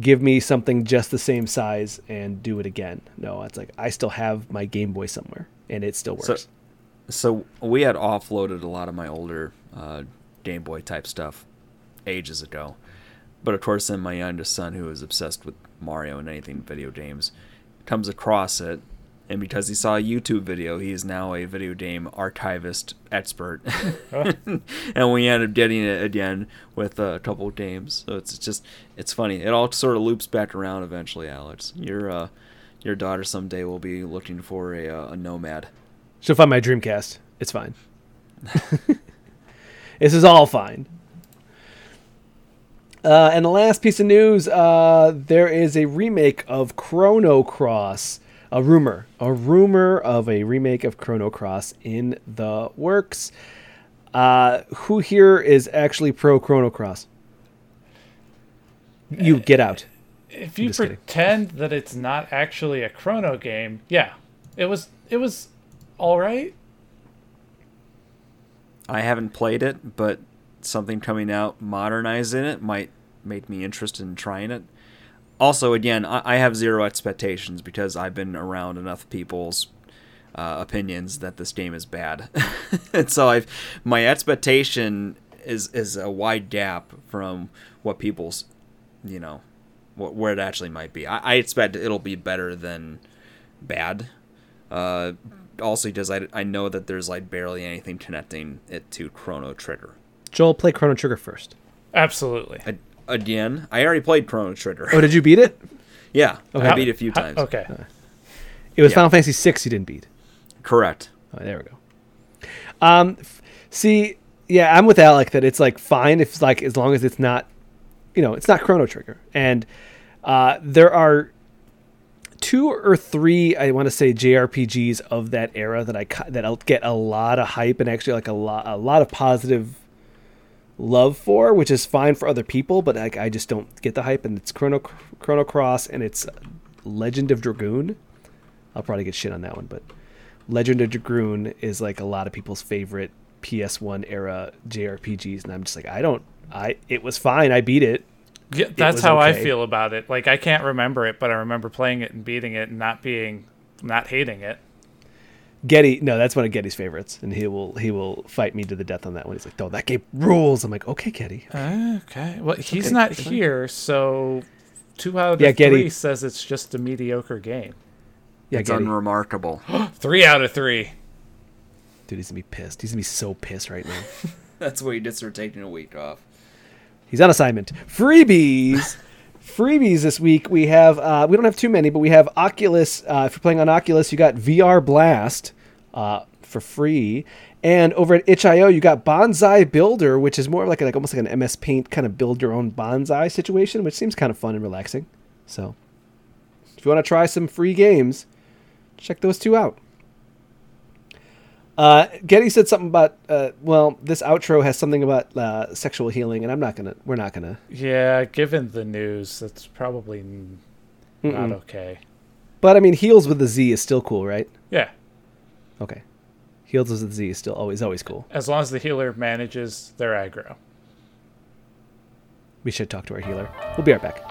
B: give me something just the same size and do it again. No, it's like I still have my Game Boy somewhere and it still works.
A: So, so we had offloaded a lot of my older uh, Game Boy type stuff ages ago, but of course, then my youngest son, who is obsessed with Mario and anything video games, comes across it, and because he saw a YouTube video, he is now a video game archivist expert, and we end up getting it again with a couple of games. So it's just it's funny. It all sort of loops back around eventually, Alex. Your uh, your daughter someday will be looking for a, uh, a nomad.
B: She'll find my Dreamcast. It's fine. this is all fine. Uh, and the last piece of news uh, there is a remake of Chrono Cross. A rumor. A rumor of a remake of Chrono Cross in the works. Uh, who here is actually pro Chrono Cross? You get out.
C: If you
B: just kidding.
C: pretend that it's not actually a Chrono game, yeah, it was. It was all right.
A: I haven't played it, but something coming out modernizing it might make me interested in trying it. Also, again, I, I have zero expectations because I've been around enough people's uh, opinions that this game is bad, and so I've my expectation is is a wide gap from what people's, you know, what, where it actually might be. I, I expect it'll be better than bad. Uh, also, because I, I know that there's like barely anything connecting it to Chrono Trigger.
B: Joel, play Chrono Trigger first.
C: Absolutely.
A: I, again, I already played Chrono Trigger.
B: Oh, did you beat it?
A: yeah,
B: Okay.
A: I beat it a few
C: How-
A: times.
C: Okay.
B: It was
A: Yeah.
B: Final Fantasy VI you didn't beat.
A: Correct.
B: Oh, there we go. Um, f- see, yeah, I'm with Alec that it's like fine if like as long as it's not, you know, it's not Chrono Trigger, and uh, there are two or three I want to say JRPGs of that era that I ca- that I'll get a lot of hype and actually like a lot a lot of positive love for, which is fine for other people, but like I just don't get the hype. And it's Chrono Chrono Cross and it's Legend of Dragoon. I'll probably get shit on that one, but Legend of Dragoon is like a lot of people's favorite PS1 era JRPGs, and I'm just like, I don't, I it was fine, I beat it.
C: Yeah, that's
B: was
C: how I feel about it. Like I can't remember it, but I remember playing it and beating it and not being, not hating it.
B: Getty, no, that's one of Getty's favorites, and he will he will fight me to the death on that one. He's like, "Oh, that game rules." I'm like, "Okay, Getty."
C: Okay. Well, he's
B: okay,
C: not
B: it's fine.
C: here, so two out of
B: Yeah,
C: the
B: Getty.
C: three says it's just a mediocre game.
B: Yeah,
A: it's
B: Getty.
A: unremarkable.
C: Three out of three.
B: Dude, he's gonna be pissed. He's gonna be so pissed right now.
A: That's why he gets for taking a week off.
B: He's on assignment. Freebies. Freebies this week. We have uh, we don't have too many, but we have Oculus. Uh, if you're playing on Oculus, you got VR Blast, uh, for free. And over at itch.io, you got Bonsai Builder, which is more like like almost like an MS Paint kind of build your own bonsai situation, which seems kind of fun and relaxing. So, if you want to try some free games, check those two out. Uh, Getty said something about uh, well, this outro has something about uh, sexual healing, and I'm not gonna. We're not gonna.
C: Yeah, given the news, that's probably n- not
B: Mm-mm.
C: okay.
B: But I mean, heals with the Z is still cool, right?
C: Yeah,
B: Okay. Heals with the Z is still always always cool.
C: as long as the healer manages their aggro.
B: We should talk to our healer. We'll be right back.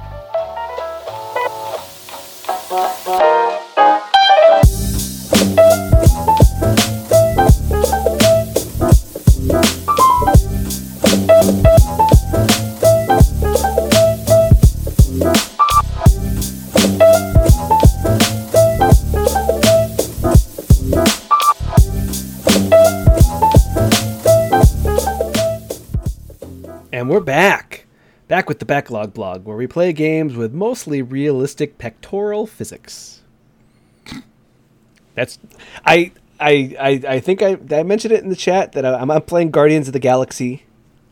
B: We're back. Back with the Backlog blog, where we play games with mostly realistic pectoral physics. That's I I I, I think I, I mentioned it in the chat that I'm, I'm playing Guardians of the Galaxy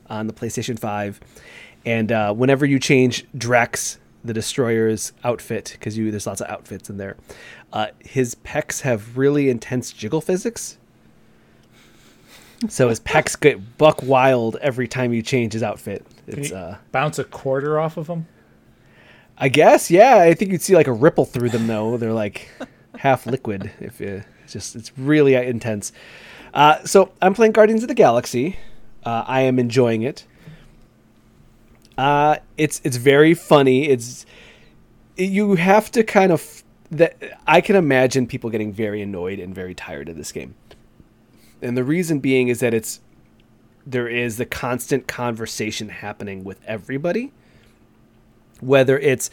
B: on the PlayStation 5, and uh, whenever you change Drax the Destroyer's outfit, because there's lots of outfits in there, uh, his pecs have really intense jiggle physics. So his pecs get buck wild every time you change his outfit. It's uh
C: bounce a quarter off of them?
B: I guess, yeah. I think you'd see like a ripple through them though. They're like half liquid. If you, it's just it's really intense. Uh, so I'm playing Guardians of the Galaxy. Uh, I am enjoying it. Uh, it's it's very funny. It's you have to kind of that I can imagine people getting very annoyed and very tired of this game. And the reason being is that it's there is the constant conversation happening with everybody whether it's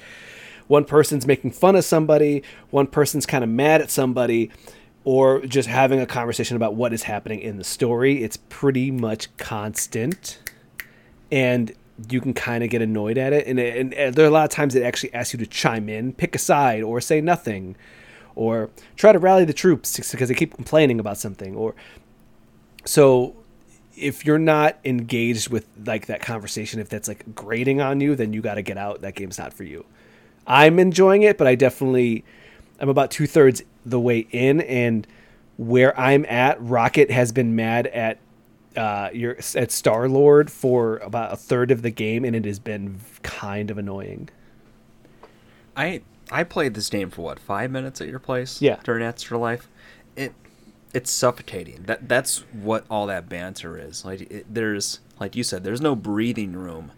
B: one person's making fun of somebody, one person's kind of mad at somebody, or just having a conversation about what is happening in the story. It's pretty much constant. And you can kind of get annoyed at it. And, and, and there are a lot of times it actually asks you to chime in, pick a side, or say nothing, or try to rally the troops because they keep complaining about something. Or so if you're not engaged with like that conversation, if that's like grating on you, then you got to get out. That game's not for you. I'm enjoying it, but I definitely I'm about two thirds the way in, and where I'm at, Rocket has been mad at uh, your at Star Lord for about a third of the game, and it has been kind of annoying.
A: I I played this game for what five minutes at your place.
B: Yeah.
A: During Extra Life, it it's suffocating. That that's what all that banter is. Like it, there's like you said, there's no breathing room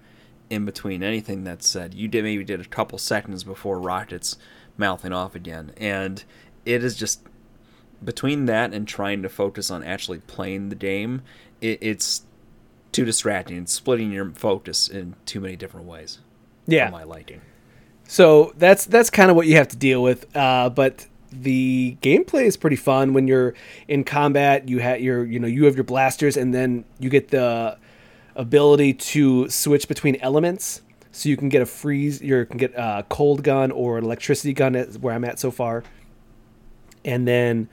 A: in between anything that's said. You did maybe did a couple seconds before Rocket's mouthing off again, and it is just between that and trying to focus on actually playing the game. It, it's too distracting. It's splitting your focus in too many different ways.
B: Yeah.
A: For my liking.
B: So that's that's kind of what you have to deal with. Uh, but the gameplay is pretty fun when you're in combat. You have your you know you have your blasters, and then you get the ability to switch between elements. So you can get a freeze, you can get a cold gun or an electricity gun. Is where I'm at so far, and then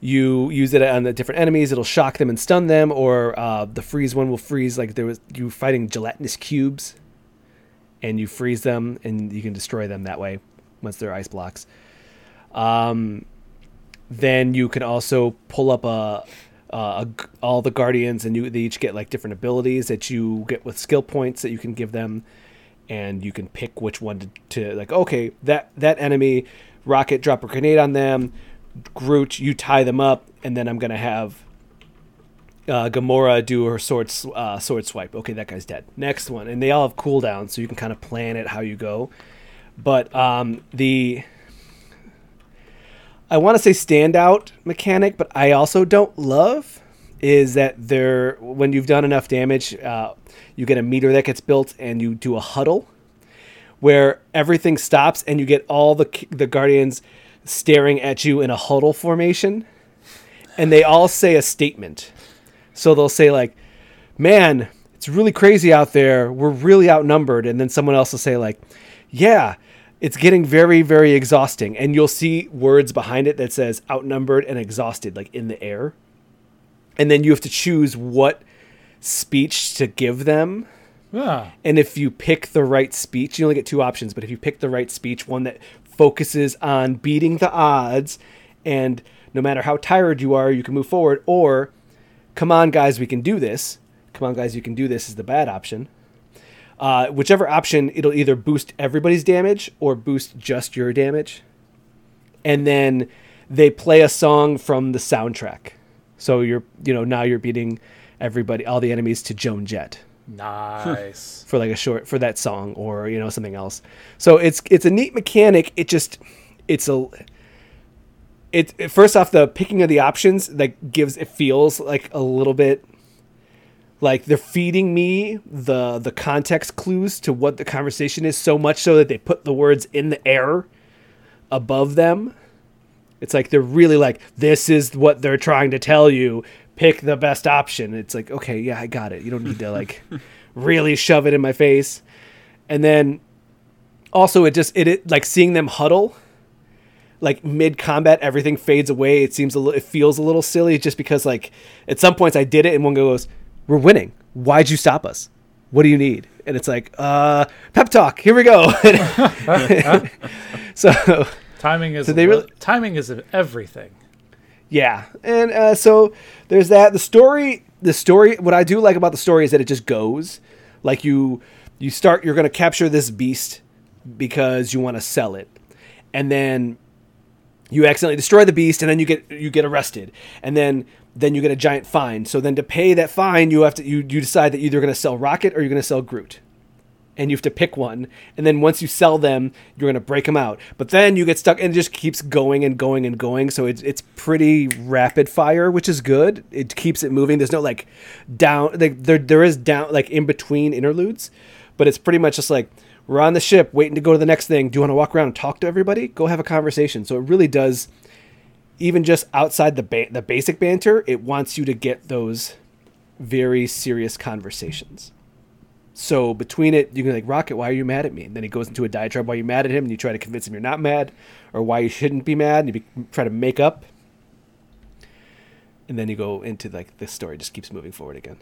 B: you use it on the different enemies. It'll shock them and stun them, or uh, the freeze one will freeze like there was you fighting gelatinous cubes and you freeze them and you can destroy them that way once they're ice blocks. Um, then you can also pull up a, a, all the guardians and you they each get like different abilities that you get with skill points that you can give them and you can pick which one to, to like okay that that enemy rocket drop a grenade on them groot you tie them up and then i'm gonna have uh, Gamora do her sword uh, sword swipe. Okay, that guy's dead. Next one, and they all have cooldowns, so you can kind of plan it how you go. But um, the I want to say standout mechanic, but I also don't love is that there when you've done enough damage, uh, you get a meter that gets built, and you do a huddle where everything stops, and you get all the the guardians staring at you in a huddle formation, and they all say a statement. So they'll say like, "Man, it's really crazy out there. We're really outnumbered." And then someone else will say like, "Yeah, it's getting very very exhausting." And you'll see words behind it that says outnumbered and exhausted like in the air. and then you have to choose what speech to give them.
C: Yeah.
B: And if you pick the right speech, you only get two options. But if you pick the right speech, one that focuses on beating the odds, and no matter how tired you are, you can move forward, or come on, guys, we can do this. Come on, guys, you can do this is the bad option. Uh, whichever option, it'll either boost everybody's damage or boost just your damage. And then they play a song from the soundtrack. So you're, you know, now you're beating everybody, all the enemies to Joan Jett
C: Nice.
B: for like a short for that song or you know something else. So it's it's a neat mechanic. It just it's a it, it first off the picking of the options like gives it feels like a little bit like they're feeding me the the context clues to what the conversation is so much so that they put the words in the air above them. It's like they're really like this is what they're trying to tell you. Pick the best option. It's like okay, yeah, I got it. You don't need to like really shove it in my face. And then also it just it, it like seeing them huddle like mid combat everything fades away it seems a little it feels a little silly just because like at some points i did it and one goes we're winning. Why'd you stop us? What do you need? And it's like uh pep talk here we go. So
C: Timing is
B: So they really-
C: timing is everything.
B: yeah and uh, so there's that. The story the story what i do like about the story is that it just goes. Like you you start you're going to capture this beast because you want to sell it. And then you accidentally destroy the beast and then you get you get arrested. And then then you get a giant fine. So then to pay that fine you have to you, you decide that you're either going to sell rocket or you're going to sell groot. And you have to pick one. And then once you sell them you're going to break them out. But then you get stuck and it just keeps going and going and going. So it's, it's pretty rapid fire which is good. It keeps it moving. There's no like down like there, there is down like in between interludes. But it's pretty much just like we're on the ship waiting to go to the next thing. Do you want to walk around and talk to everybody? Go have a conversation. So it really does even just outside the ba- the basic banter it wants you to get those very serious conversations so between it, you can like Rocket, why are you mad at me? And then he goes into a diatribe why you mad at him, and you try to convince him you're not mad, or why you shouldn't be mad, and you be, try to make up. And then you go into like this story just keeps moving forward again.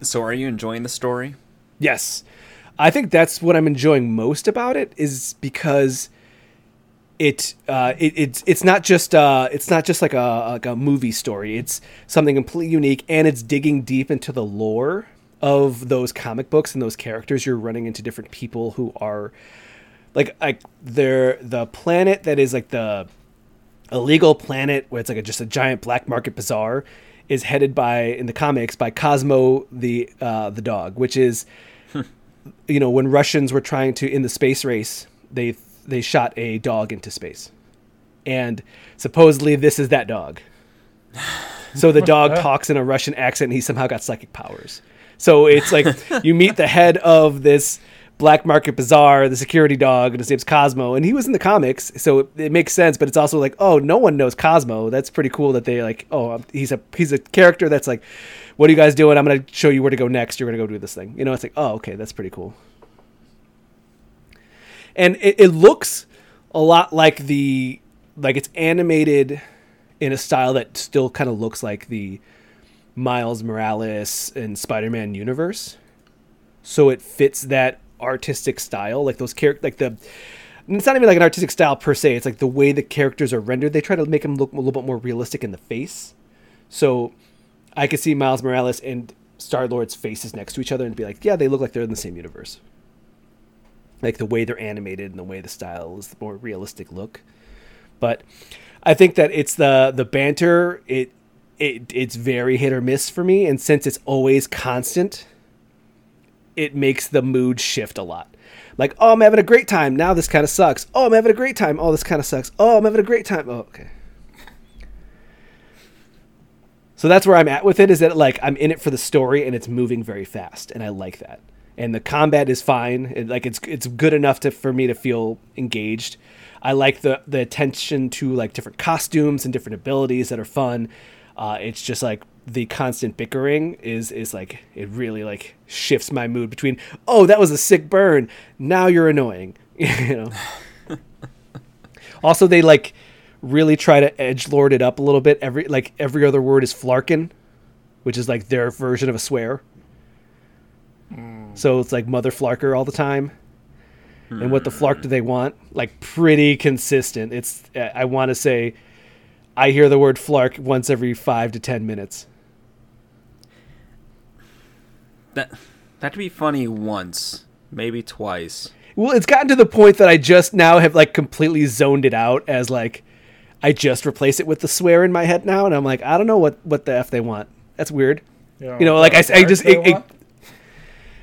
A: So, are you enjoying the story?
B: Yes, I think that's what I'm enjoying most about it is because it uh, it it's it's not just uh, it's not just like a like a movie story. It's something completely unique, and it's digging deep into the lore of those comic books and those characters. You're running into different people who are like like they're the planet that is like the illegal planet where it's like a, just a giant black market bazaar is headed by in the comics by Cosmo the uh, the dog, which is you know when Russians were trying to in the space race they they shot a dog into space, and supposedly this is that dog. So the dog talks in a Russian accent, and he somehow got psychic powers. So it's like you meet the head of this black market bazaar, the security dog, and his name's Cosmo, and he was in the comics, so it, it makes sense. But it's also like, oh, no one knows Cosmo. That's pretty cool that they like, oh, um, he's a he's a character that's like, what are you guys doing? I'm gonna show you where to go next. You're gonna go do this thing. You know, it's like, oh, okay, that's pretty cool. And it, it looks a lot like the like it's animated in a style that still kind of looks like the Miles Morales and Spider-Man universe. So it fits that artistic style, like those characters, like the. It's not even like an artistic style per se. It's like the way the characters are rendered. They try to make them look a little bit more realistic in the face. So I could see Miles Morales and Star Lord's faces next to each other and be like, yeah, they look like they're in the same universe. Like the way they're animated and the way the style is the more realistic look. But I think that it's the the banter. It it it's very hit or miss for me, and since it's always constant, it makes the mood shift a lot. Like, oh, I'm having a great time. Now this kind of sucks. Oh, I'm having a great time. Oh, this kind of sucks. Oh, I'm having a great time. Oh, okay. So that's where I'm at with it. Is that like I'm in it for the story and it's moving very fast, and I like that. And the combat is fine. It, like it's it's good enough to for me to feel engaged. I like the the attention to like different costumes and different abilities that are fun. Uh, it's just like the constant bickering is is like it really like shifts my mood between oh that was a sick burn now you're annoying you know also they like really try to edge lord it up a little bit. Every like every other word is flarkin, which is like their version of a swear. So it's like mother flarker all the time. And what the flark do they hmm. want? Like pretty consistent. It's I want to say I hear the word flark once every 5 to 10 minutes.
A: That that'd be funny once, maybe twice.
B: Well, it's gotten to the point that I just now have like completely zoned it out as like I just replace it with the swear in my head now, and I'm like, I don't know what what the f they want. That's weird.
C: You,
B: You know, like I, I just it, it,
C: want?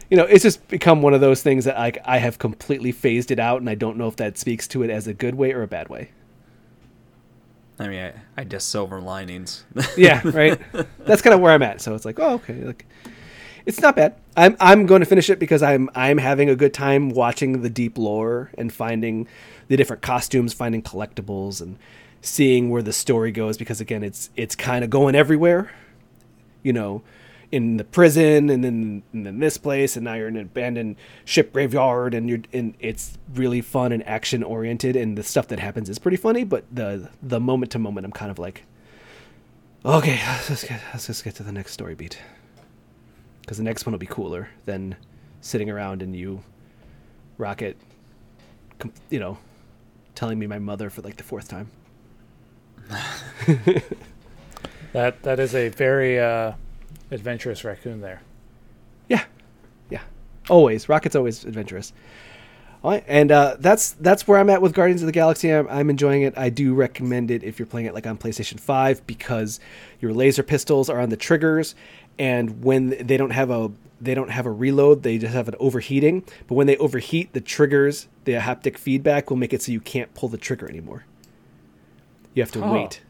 B: You know, it's just become one of those things that like I have completely phased it out, and I don't know if that speaks to it as a good way or a bad way.
A: I mean, I, I guess silver linings.
B: Yeah, right. That's kind of where I'm at. So it's like, oh, okay, like it's not bad. I'm I'm going to finish it because I'm I'm having a good time watching the deep lore and finding the different costumes, finding collectibles, and seeing where the story goes. Because again, it's it's kind of going everywhere. You know, in the prison, and then and then this place, and now you're in an abandoned ship graveyard, and you're and it's really fun and action oriented, and the stuff that happens is pretty funny. But the the moment to moment, I'm kind of like. Okay, let's just get let's just get to the next story beat. Because the next one will be cooler than sitting around and you, Rocket, you know, telling me my mother for like the fourth time.
C: That that is a very uh, adventurous raccoon there.
B: Yeah, yeah, always Rocket's always adventurous. All right, and uh, that's that's where I'm at with Guardians of the Galaxy. I'm, I'm enjoying it. I do recommend it if you're playing it like on PlayStation Five because your laser pistols are on the triggers, and when they don't have a they don't have a reload, they just have an overheating. But when they overheat, the triggers, the haptic feedback will make it so you can't pull the trigger anymore. You have to
C: Huh.
B: wait.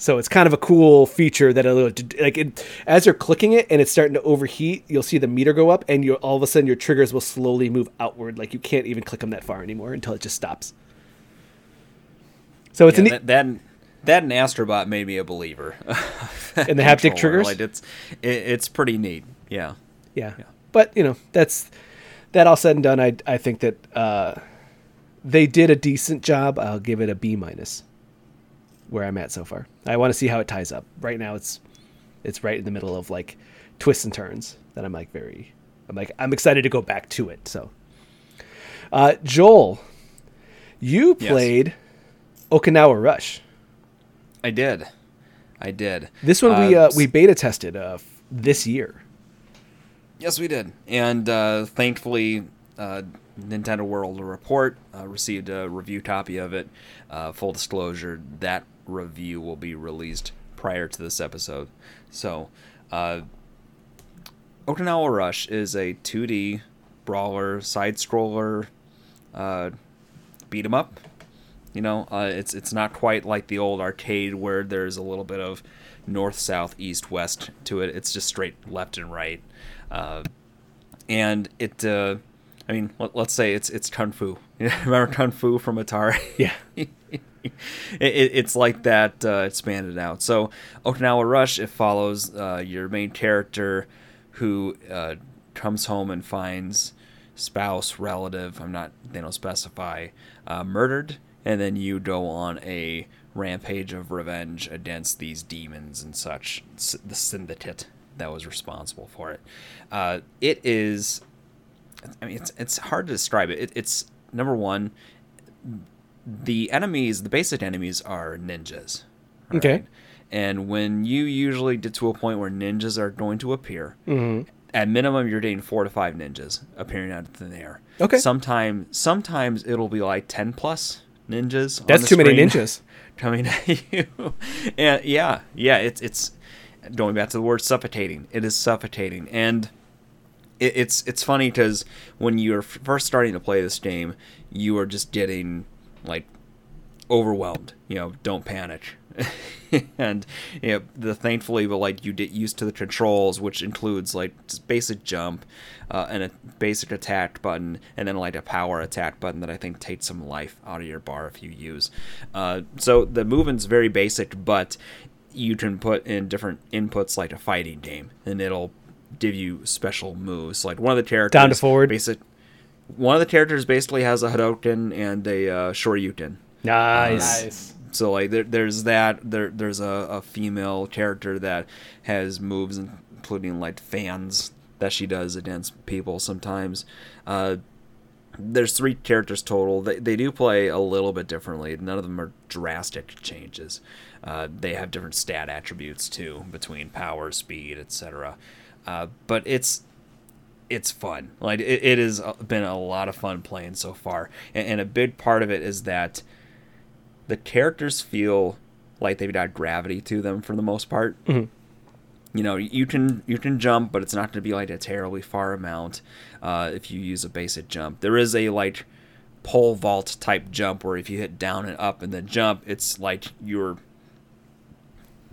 B: So it's kind of a cool feature that it'll like it, as you're clicking it and it's starting to overheat, you'll see the meter go up, and you all of a sudden your triggers will slowly move outward. Like you can't even click them that far anymore until it just stops. So it's
A: Yeah,
B: a neat,
A: that, that that and Astrobot made me a believer.
B: In the haptic triggers?
A: like it's it, it's pretty neat. Yeah.
B: yeah.
A: Yeah.
B: But you know that's that all said and done. I I think that uh, they did a decent job. I'll give it a B minus. Where I'm at so far, I want to see how it ties up. Right now, it's it's right in the middle of like twists and turns that I'm like very I'm like I'm excited to go back to it. So, uh, Joel, you
A: Yes.
B: played Okinawa Rush.
A: I did. I did.
B: This one we uh, we beta tested uh, f- this year.
A: Yes, we did. And uh, thankfully, uh, Nintendo World Report uh, received a review copy of it. Uh, full disclosure, that review will be released prior to this episode. So, uh, Okinawa Rush is a 2D brawler, side scroller, uh, beat 'em up. You know, uh, it's it's not quite like the old arcade where there's a little bit of north, south, east, west to it. It's just straight left and right, uh, and it. Uh, I mean, let, us say it's it's kung fu. Remember kung fu from Atari?
B: Yeah.
A: it, it, it's like that uh, expanded out. So Okinawa Rush it follows uh, your main character who uh, comes home and finds spouse, relative. I'm not. They don't specify. Uh, murdered, and then you go on a rampage of revenge against these demons and such. The syndicate that was responsible for it. Uh, it is. I mean, it's it's hard to describe it. it it's number one the enemies, the basic enemies are ninjas.
B: Okay.
A: And when you usually get to a point where ninjas are going to appear,
B: Mm-hmm.
A: at minimum you're getting four to five ninjas appearing out of thin air.
B: Okay.
A: Sometimes, sometimes it'll be like ten plus ninjas. on
B: That's too many ninjas.
A: coming at you. and yeah, yeah, it's it's going back to the word suffocating. It is suffocating, and it, it's it's funny because when you're first starting to play this game, you are just getting like overwhelmed. You know, don't panic. and you know, the thankfully, but like you get used to the controls, which includes like just basic jump, uh, and a basic attack button, and then like a power attack button that I think takes some life out of your bar if you use. Uh, so the movement's very basic, but you can put in different inputs like a fighting game, and it'll give you special moves. Like one of the characters
B: Down to forward.
A: basic. One of the characters basically has a Hadoken and a uh, Shoryuken.
B: Nice.
C: Nice.
A: So like there, there's that. There there's a, a female character that has moves, including like fans that she does against people sometimes. Uh, there's three characters total. They, they do play a little bit differently. None of them are drastic changes. Uh, they have different stat attributes too between power, speed, etc. Uh, but it's it's fun. Like it, it has been a lot of fun playing so far, and, and a big part of it is that the characters feel like they've got gravity to them for the most part.
B: Mm-hmm.
A: You know, you can you can jump, but it's not going to be like a terribly far amount uh, if you use a basic jump. There is a like pole vault type jump where if you hit down and up and then jump, it's like you're.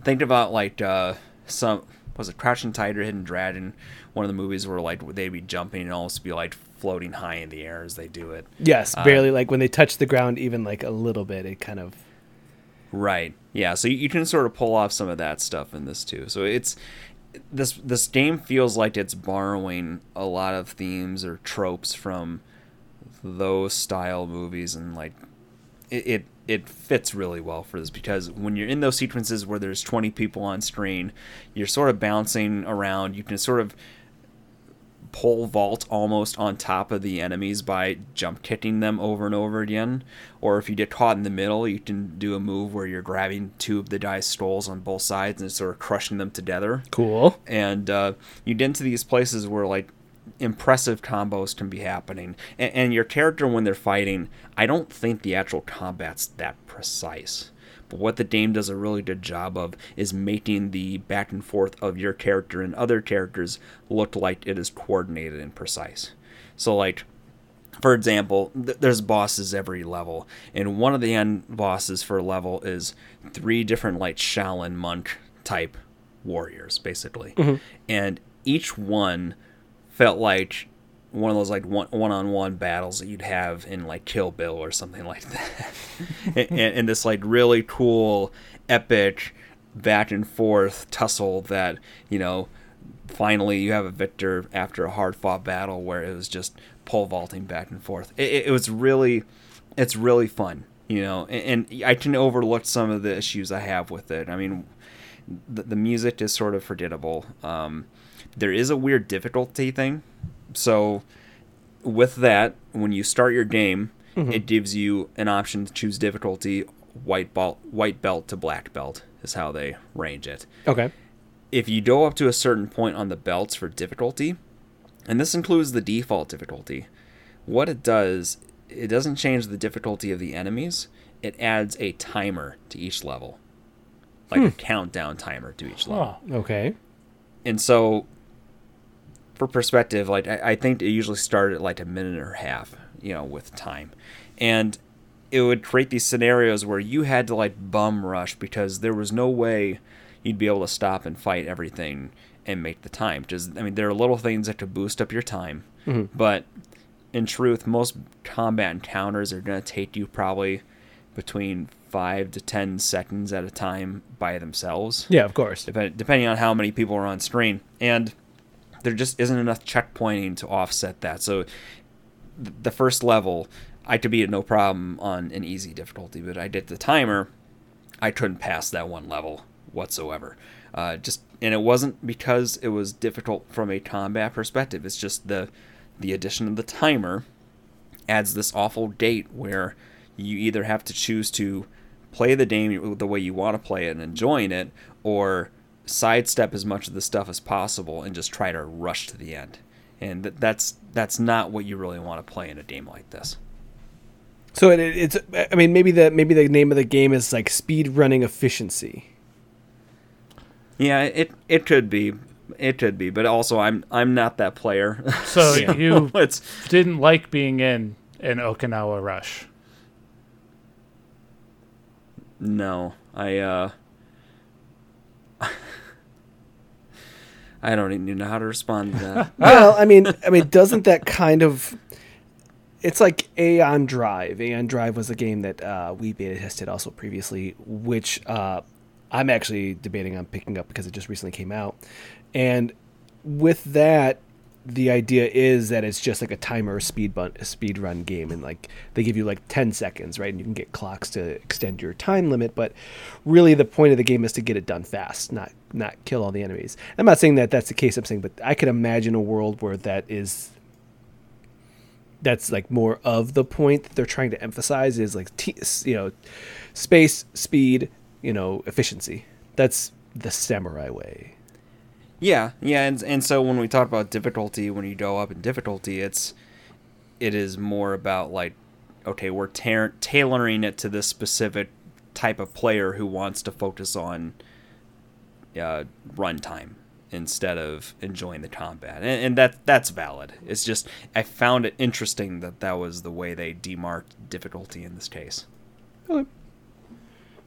A: Think about like uh, some was it Crouching Tiger, Hidden Dragon, one of the movies where like they'd be jumping and almost be like floating high in the air as they do it.
B: Yes, uh, barely. like when they touch the ground, even like a little bit, it kind of.
A: Right. Yeah. So you, you can sort of pull off some of that stuff in this too. So it's this this game feels like it's borrowing a lot of themes or tropes from those style movies and like it, it it fits really well for this because when you're in those sequences where there's 20 people on screen, you're sort of bouncing around. You can sort of pole vault almost on top of the enemies by jump kicking them over and over again. Or if you get caught in the middle, you can do a move where you're grabbing two of the dice skulls on both sides and sort of crushing them together.
B: Cool.
A: And uh, you get into these places where like impressive combos can be happening. And, and, your character, when they're fighting, I don't think the actual combat's that precise. But what the game does a really good job of is making the back and forth of your character and other characters look like it is coordinated and precise. So, like, for example, th- there's bosses every level, and one of the end bosses for a level is three different, like, Shaolin monk type warriors, basically.
B: Mm-hmm.
A: And each one felt like one of those like one on one battles that you'd have in like Kill Bill or something like that, and, and, this like really cool, epic, back and forth tussle that you know, finally you have a victor after a hard fought battle where it was just pole vaulting back and forth. It, it was really, it's really fun, you know, and, and, I can overlook some of the issues I have with it. I mean, the, the music is sort of forgettable. Um, there is a weird difficulty thing. So with that, when you start your game, mm-hmm. it gives you an option to choose difficulty white belt white belt to black belt is how they range it.
B: Okay.
A: If you go up to a certain point on the belts for difficulty, and this includes the default difficulty, what it does, it doesn't change the difficulty of the enemies. It adds a timer to each level. Like hmm. a countdown timer to each level.
B: Oh, okay.
A: And so for perspective, like I, I think it usually started at like a minute or a half, you know, with time, and it would create these scenarios where you had to like bum rush because there was no way you'd be able to stop and fight everything and make the time. Because I mean, there are little things that could boost up your time,
B: mm-hmm.
A: but in truth, most combat encounters are going to take you probably between five to ten seconds at a time by themselves.
B: Yeah, of course.
A: Dep- depending on how many people are on screen, and there just isn't enough checkpointing to offset that. So the first level, I could beat it no problem on an easy difficulty, but I did the timer, I couldn't pass that one level whatsoever. Uh, just and it wasn't because it was difficult from a combat perspective. It's just the the addition of the timer adds this awful date where you either have to choose to play the game the way you want to play it and enjoying it, or sidestep as much of the stuff as possible and just try to rush to the end. And that's that's not what you really want to play in a game like this.
B: So it, it's I mean maybe the maybe the name of the game is like speed running efficiency.
A: Yeah, it it could be. It could be, but also I'm I'm not that player.
C: So you didn't like being in an Okinawa Rush.
A: No, I uh I don't even know how to respond to that.
B: well, I mean, I mean, doesn't that kind of it's like Aeon Drive. Aeon Drive was a game that uh, we beta tested also previously, which uh, I'm actually debating on picking up because it just recently came out. And with that, the idea is that it's just like a timer speed bun- speed run game and like they give you like 10 seconds right? And you can get clocks to extend your time limit but really the point of the game is to get it done fast not not kill all the enemies. I'm not saying that that's the case i'm saying but i could imagine a world where that is that's like more of the point that they're trying to emphasize is like t- you know space speed you know efficiency. That's the samurai way
A: Yeah, yeah, and and so when we talk about difficulty, when you go up in difficulty, it's it is more about like, okay, we're ta- tailoring it to this specific type of player who wants to focus on uh, runtime instead of enjoying the combat, and, and that that's valid. It's just I found it interesting that that was the way they demarked difficulty in this case.
B: Okay.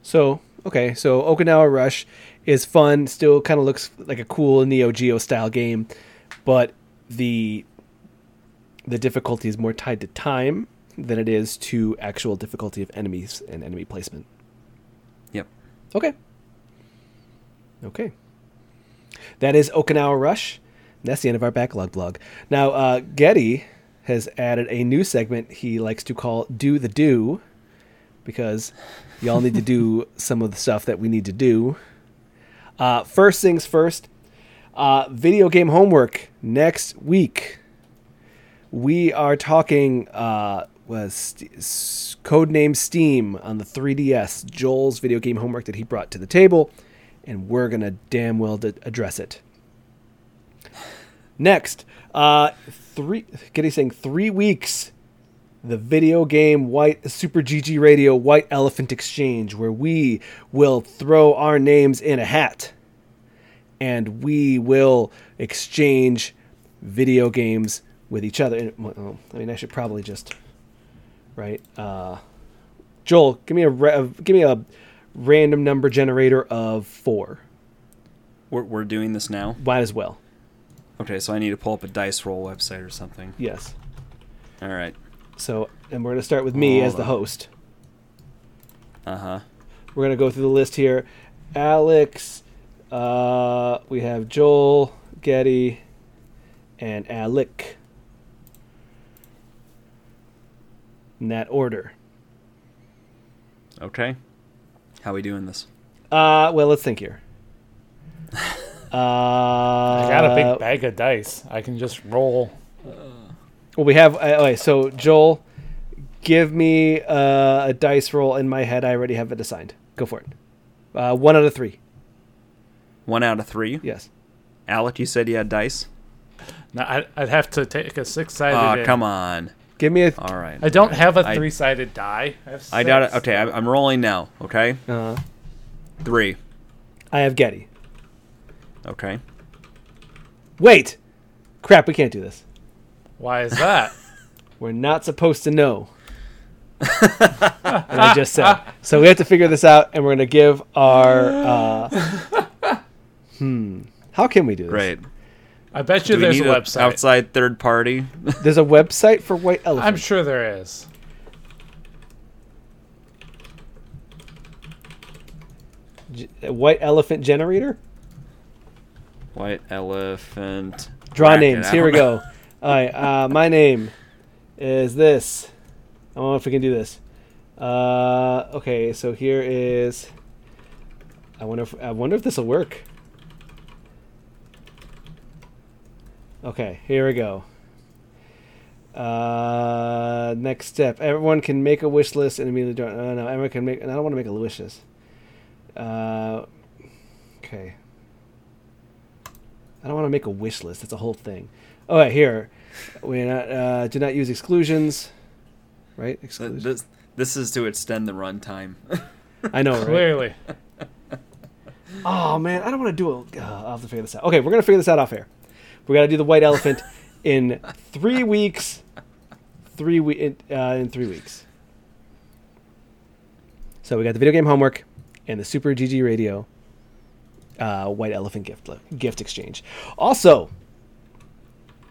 B: So okay, so Okinawa Rush is fun. Still kind of looks like a cool Neo Geo style game, but the the difficulty is more tied to time than it is to actual difficulty of enemies and enemy placement.
A: Yep.
B: Okay. Okay. That is Okinawa Rush. That's the end of our backlog blog. Now, uh, Getty has added a new segment he likes to call Do the Do because y'all need to do some of the stuff that we need to do. Uh, first things first, uh, video game homework next week. We are talking uh, was codename Steam on the 3DS. Joel's video game homework that he brought to the table, and we're gonna damn well address it. Next, uh, three. Getty saying three weeks the video game White Super GG Radio White Elephant Exchange, where we will throw our names in a hat and we will exchange video games with each other. And, I mean, I should probably just right. Uh, Joel, give me a give me a random number generator of four.
A: We're we're doing this now.
B: Might as well.
A: Okay, so I need to pull up a dice roll website or something.
B: Yes.
A: All right.
B: So, and we're gonna start with me as
A: Hold
B: the
A: on.
B: host.
A: Uh huh.
B: We're gonna go through the list here. Alex, uh, we have Joel, Getty, and Alec. In that order.
A: Okay. How we doing this?
B: Uh, well, let's think here. Uh,
C: I got a big bag of dice. I can just roll.
B: Well, we have. Uh, okay, so Joel, give me uh, a dice roll in my head. I already have it assigned. Go for it. Uh, one out of three.
A: One out of three.
B: Yes.
A: Alec, you said you had dice.
C: No, I, I'd have to take a six-sided.
A: Oh, come on.
B: Give me a.
A: All right.
C: I don't have a three-sided die. I, have
A: I got it. Okay, I'm I'm rolling now. Okay.
B: Uh-huh.
A: Three.
B: I have Getty.
A: Okay.
B: Wait. Crap. We can't do this.
C: Why is that?
B: We're not supposed to know. and I just said. So we have to figure this out, and we're gonna give our. Uh, hmm. How can we do this?
A: Right.
C: I bet you
A: Do
C: there's a
A: need an
C: website.
A: outside third party?
B: There's a website for White Elephant.
C: I'm sure there is.
B: G- White Elephant Generator.
A: White elephant.
B: Draw
A: bracket.
B: names. Here we go. All right. Uh, my name is this. I don't know if we can do this. Uh, okay. So here is. I wonder if I wonder if this will work. Okay. Here we go. Uh, next step. Everyone can make a wish list and immediately join. No, no, everyone can make. And I don't want to make a wish list. Uh, okay. I don't want to make a wish list. That's a whole thing. Oh, right, here. We not, uh, do not use exclusions. Right? Exclusions.
A: This, this is to extend the runtime.
B: I know, right?
C: Clearly.
B: Oh man, I don't want to do it. Uh, I'll have to figure this out. Okay, we're gonna figure this out off air. We got to do the white elephant in three weeks. Three we in, uh, in three weeks. So we got the video game homework and the Super GG Radio uh, White Elephant gift gift exchange. Also,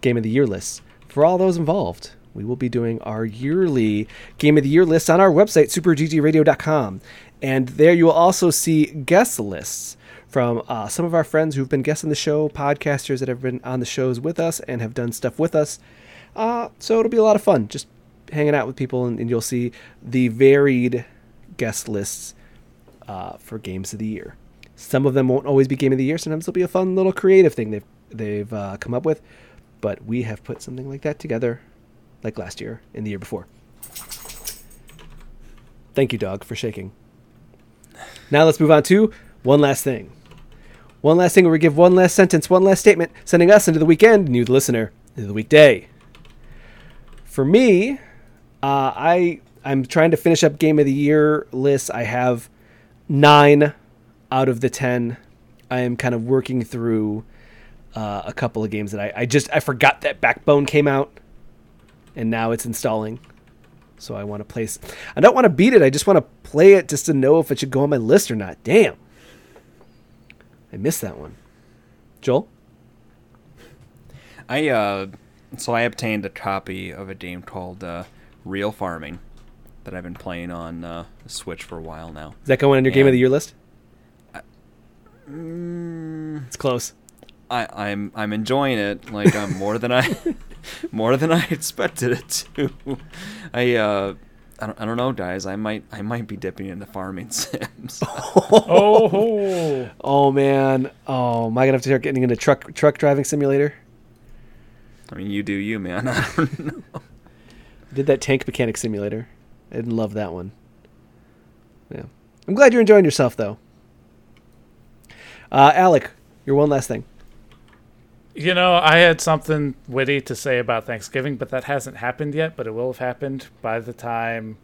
B: game of the year lists for all those involved. We will be doing our yearly game of the year lists on our website superggradio.com, and there you will also see guest lists from uh, some of our friends who've been guests on the show, podcasters that have been on the shows with us and have done stuff with us. Uh, so it'll be a lot of fun just hanging out with people, and, and you'll see the varied guest lists uh, for games of the year. Some of them won't always be game of the year. Sometimes it'll be a fun little creative thing they've they've uh, come up with. But we have put something like that together, like last year and the year before. Thank you, dog, for shaking. Now let's move on to one last thing. One last thing where we give one last sentence, one last statement, sending us into the weekend and you, the listener, into the weekday. For me, uh, I I'm trying to finish up game of the year lists. I have nine out of the ten. I am kind of working through uh, a couple of games that I, I just I forgot that Backbone came out, and now it's installing. So I want to place. I don't want to beat it. I just want to play it just to know if it should go on my list or not. Damn, I missed that one. Joel,
A: I uh, so I obtained a copy of a game called uh, Real Farming that I've been playing on uh, Switch for a while now.
B: is that going on your game of the year list?
A: Mm,
B: It's close.
A: I, I'm I'm enjoying it like um, more than I more than I expected it to. I uh I don't, I don't know guys. I might I might be dipping into farming sims.
C: Oh,
B: Oh man. Oh, am I gonna have to start getting into truck truck driving simulator?
A: I mean, you do you, man. I don't know.
B: Did that tank mechanic simulator. I didn't love that one. Yeah. I'm glad you're enjoying yourself though. Uh, Alec, your one last thing.
C: You know, I had something witty to say about Thanksgiving, but that hasn't happened yet. But it will have happened by the time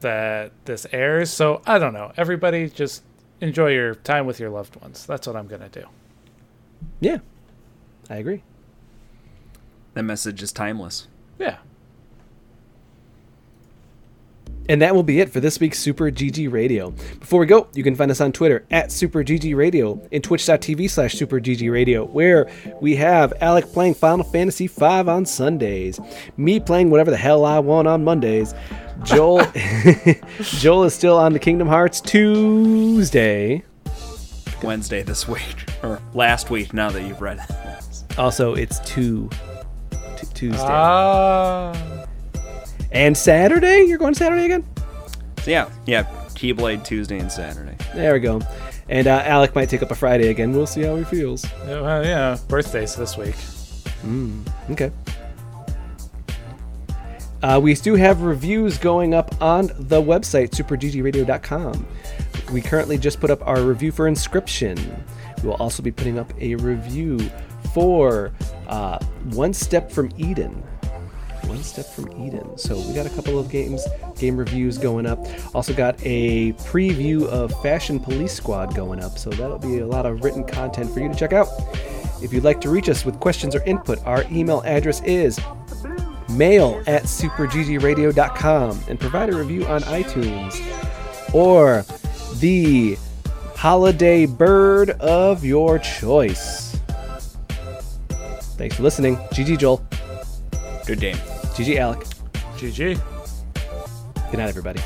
C: that this airs. So I don't know. Everybody, just enjoy your time with your loved ones. That's what I'm gonna do.
B: Yeah. I agree.
A: That message is timeless.
C: Yeah.
B: And that will be it for this week's Super GG Radio. Before we go, you can find us on Twitter at Super GG Radio and twitch.tv slash Super GG Radio, where we have Alec playing Final Fantasy V on Sundays, me playing whatever the hell I want on Mondays. Joel Joel is still on the Kingdom Hearts Tuesday.
A: Wednesday this week or last week. Now that you've read it.
B: Also, it's two, t- Tuesday.
C: Ah.
B: And Saturday? You're going Saturday again?
A: So yeah, yeah. Keyblade Tuesday and Saturday.
B: There we go. And uh, Alec might take up a Friday again. We'll see how he feels.
C: Yeah, well, yeah, birthdays this week.
B: Okay. Uh, we do have reviews going up on the website, superggradio.com. We currently just put up our review for Inscryption. We will also be putting up a review for uh, One Step from Eden. One Step from Eden. So we got a couple of games, game reviews going up. Also got a preview of Fashion Police Squad going up. So that'll be a lot of written content for you to check out. If you'd like to reach us with questions or input, our email address is mail at superggradio.com and provide a review on iTunes or the holiday bird of your choice. Thanks for listening. GG Joel.
A: Good game.
B: GG Alec.
C: GG.
B: Good night, everybody.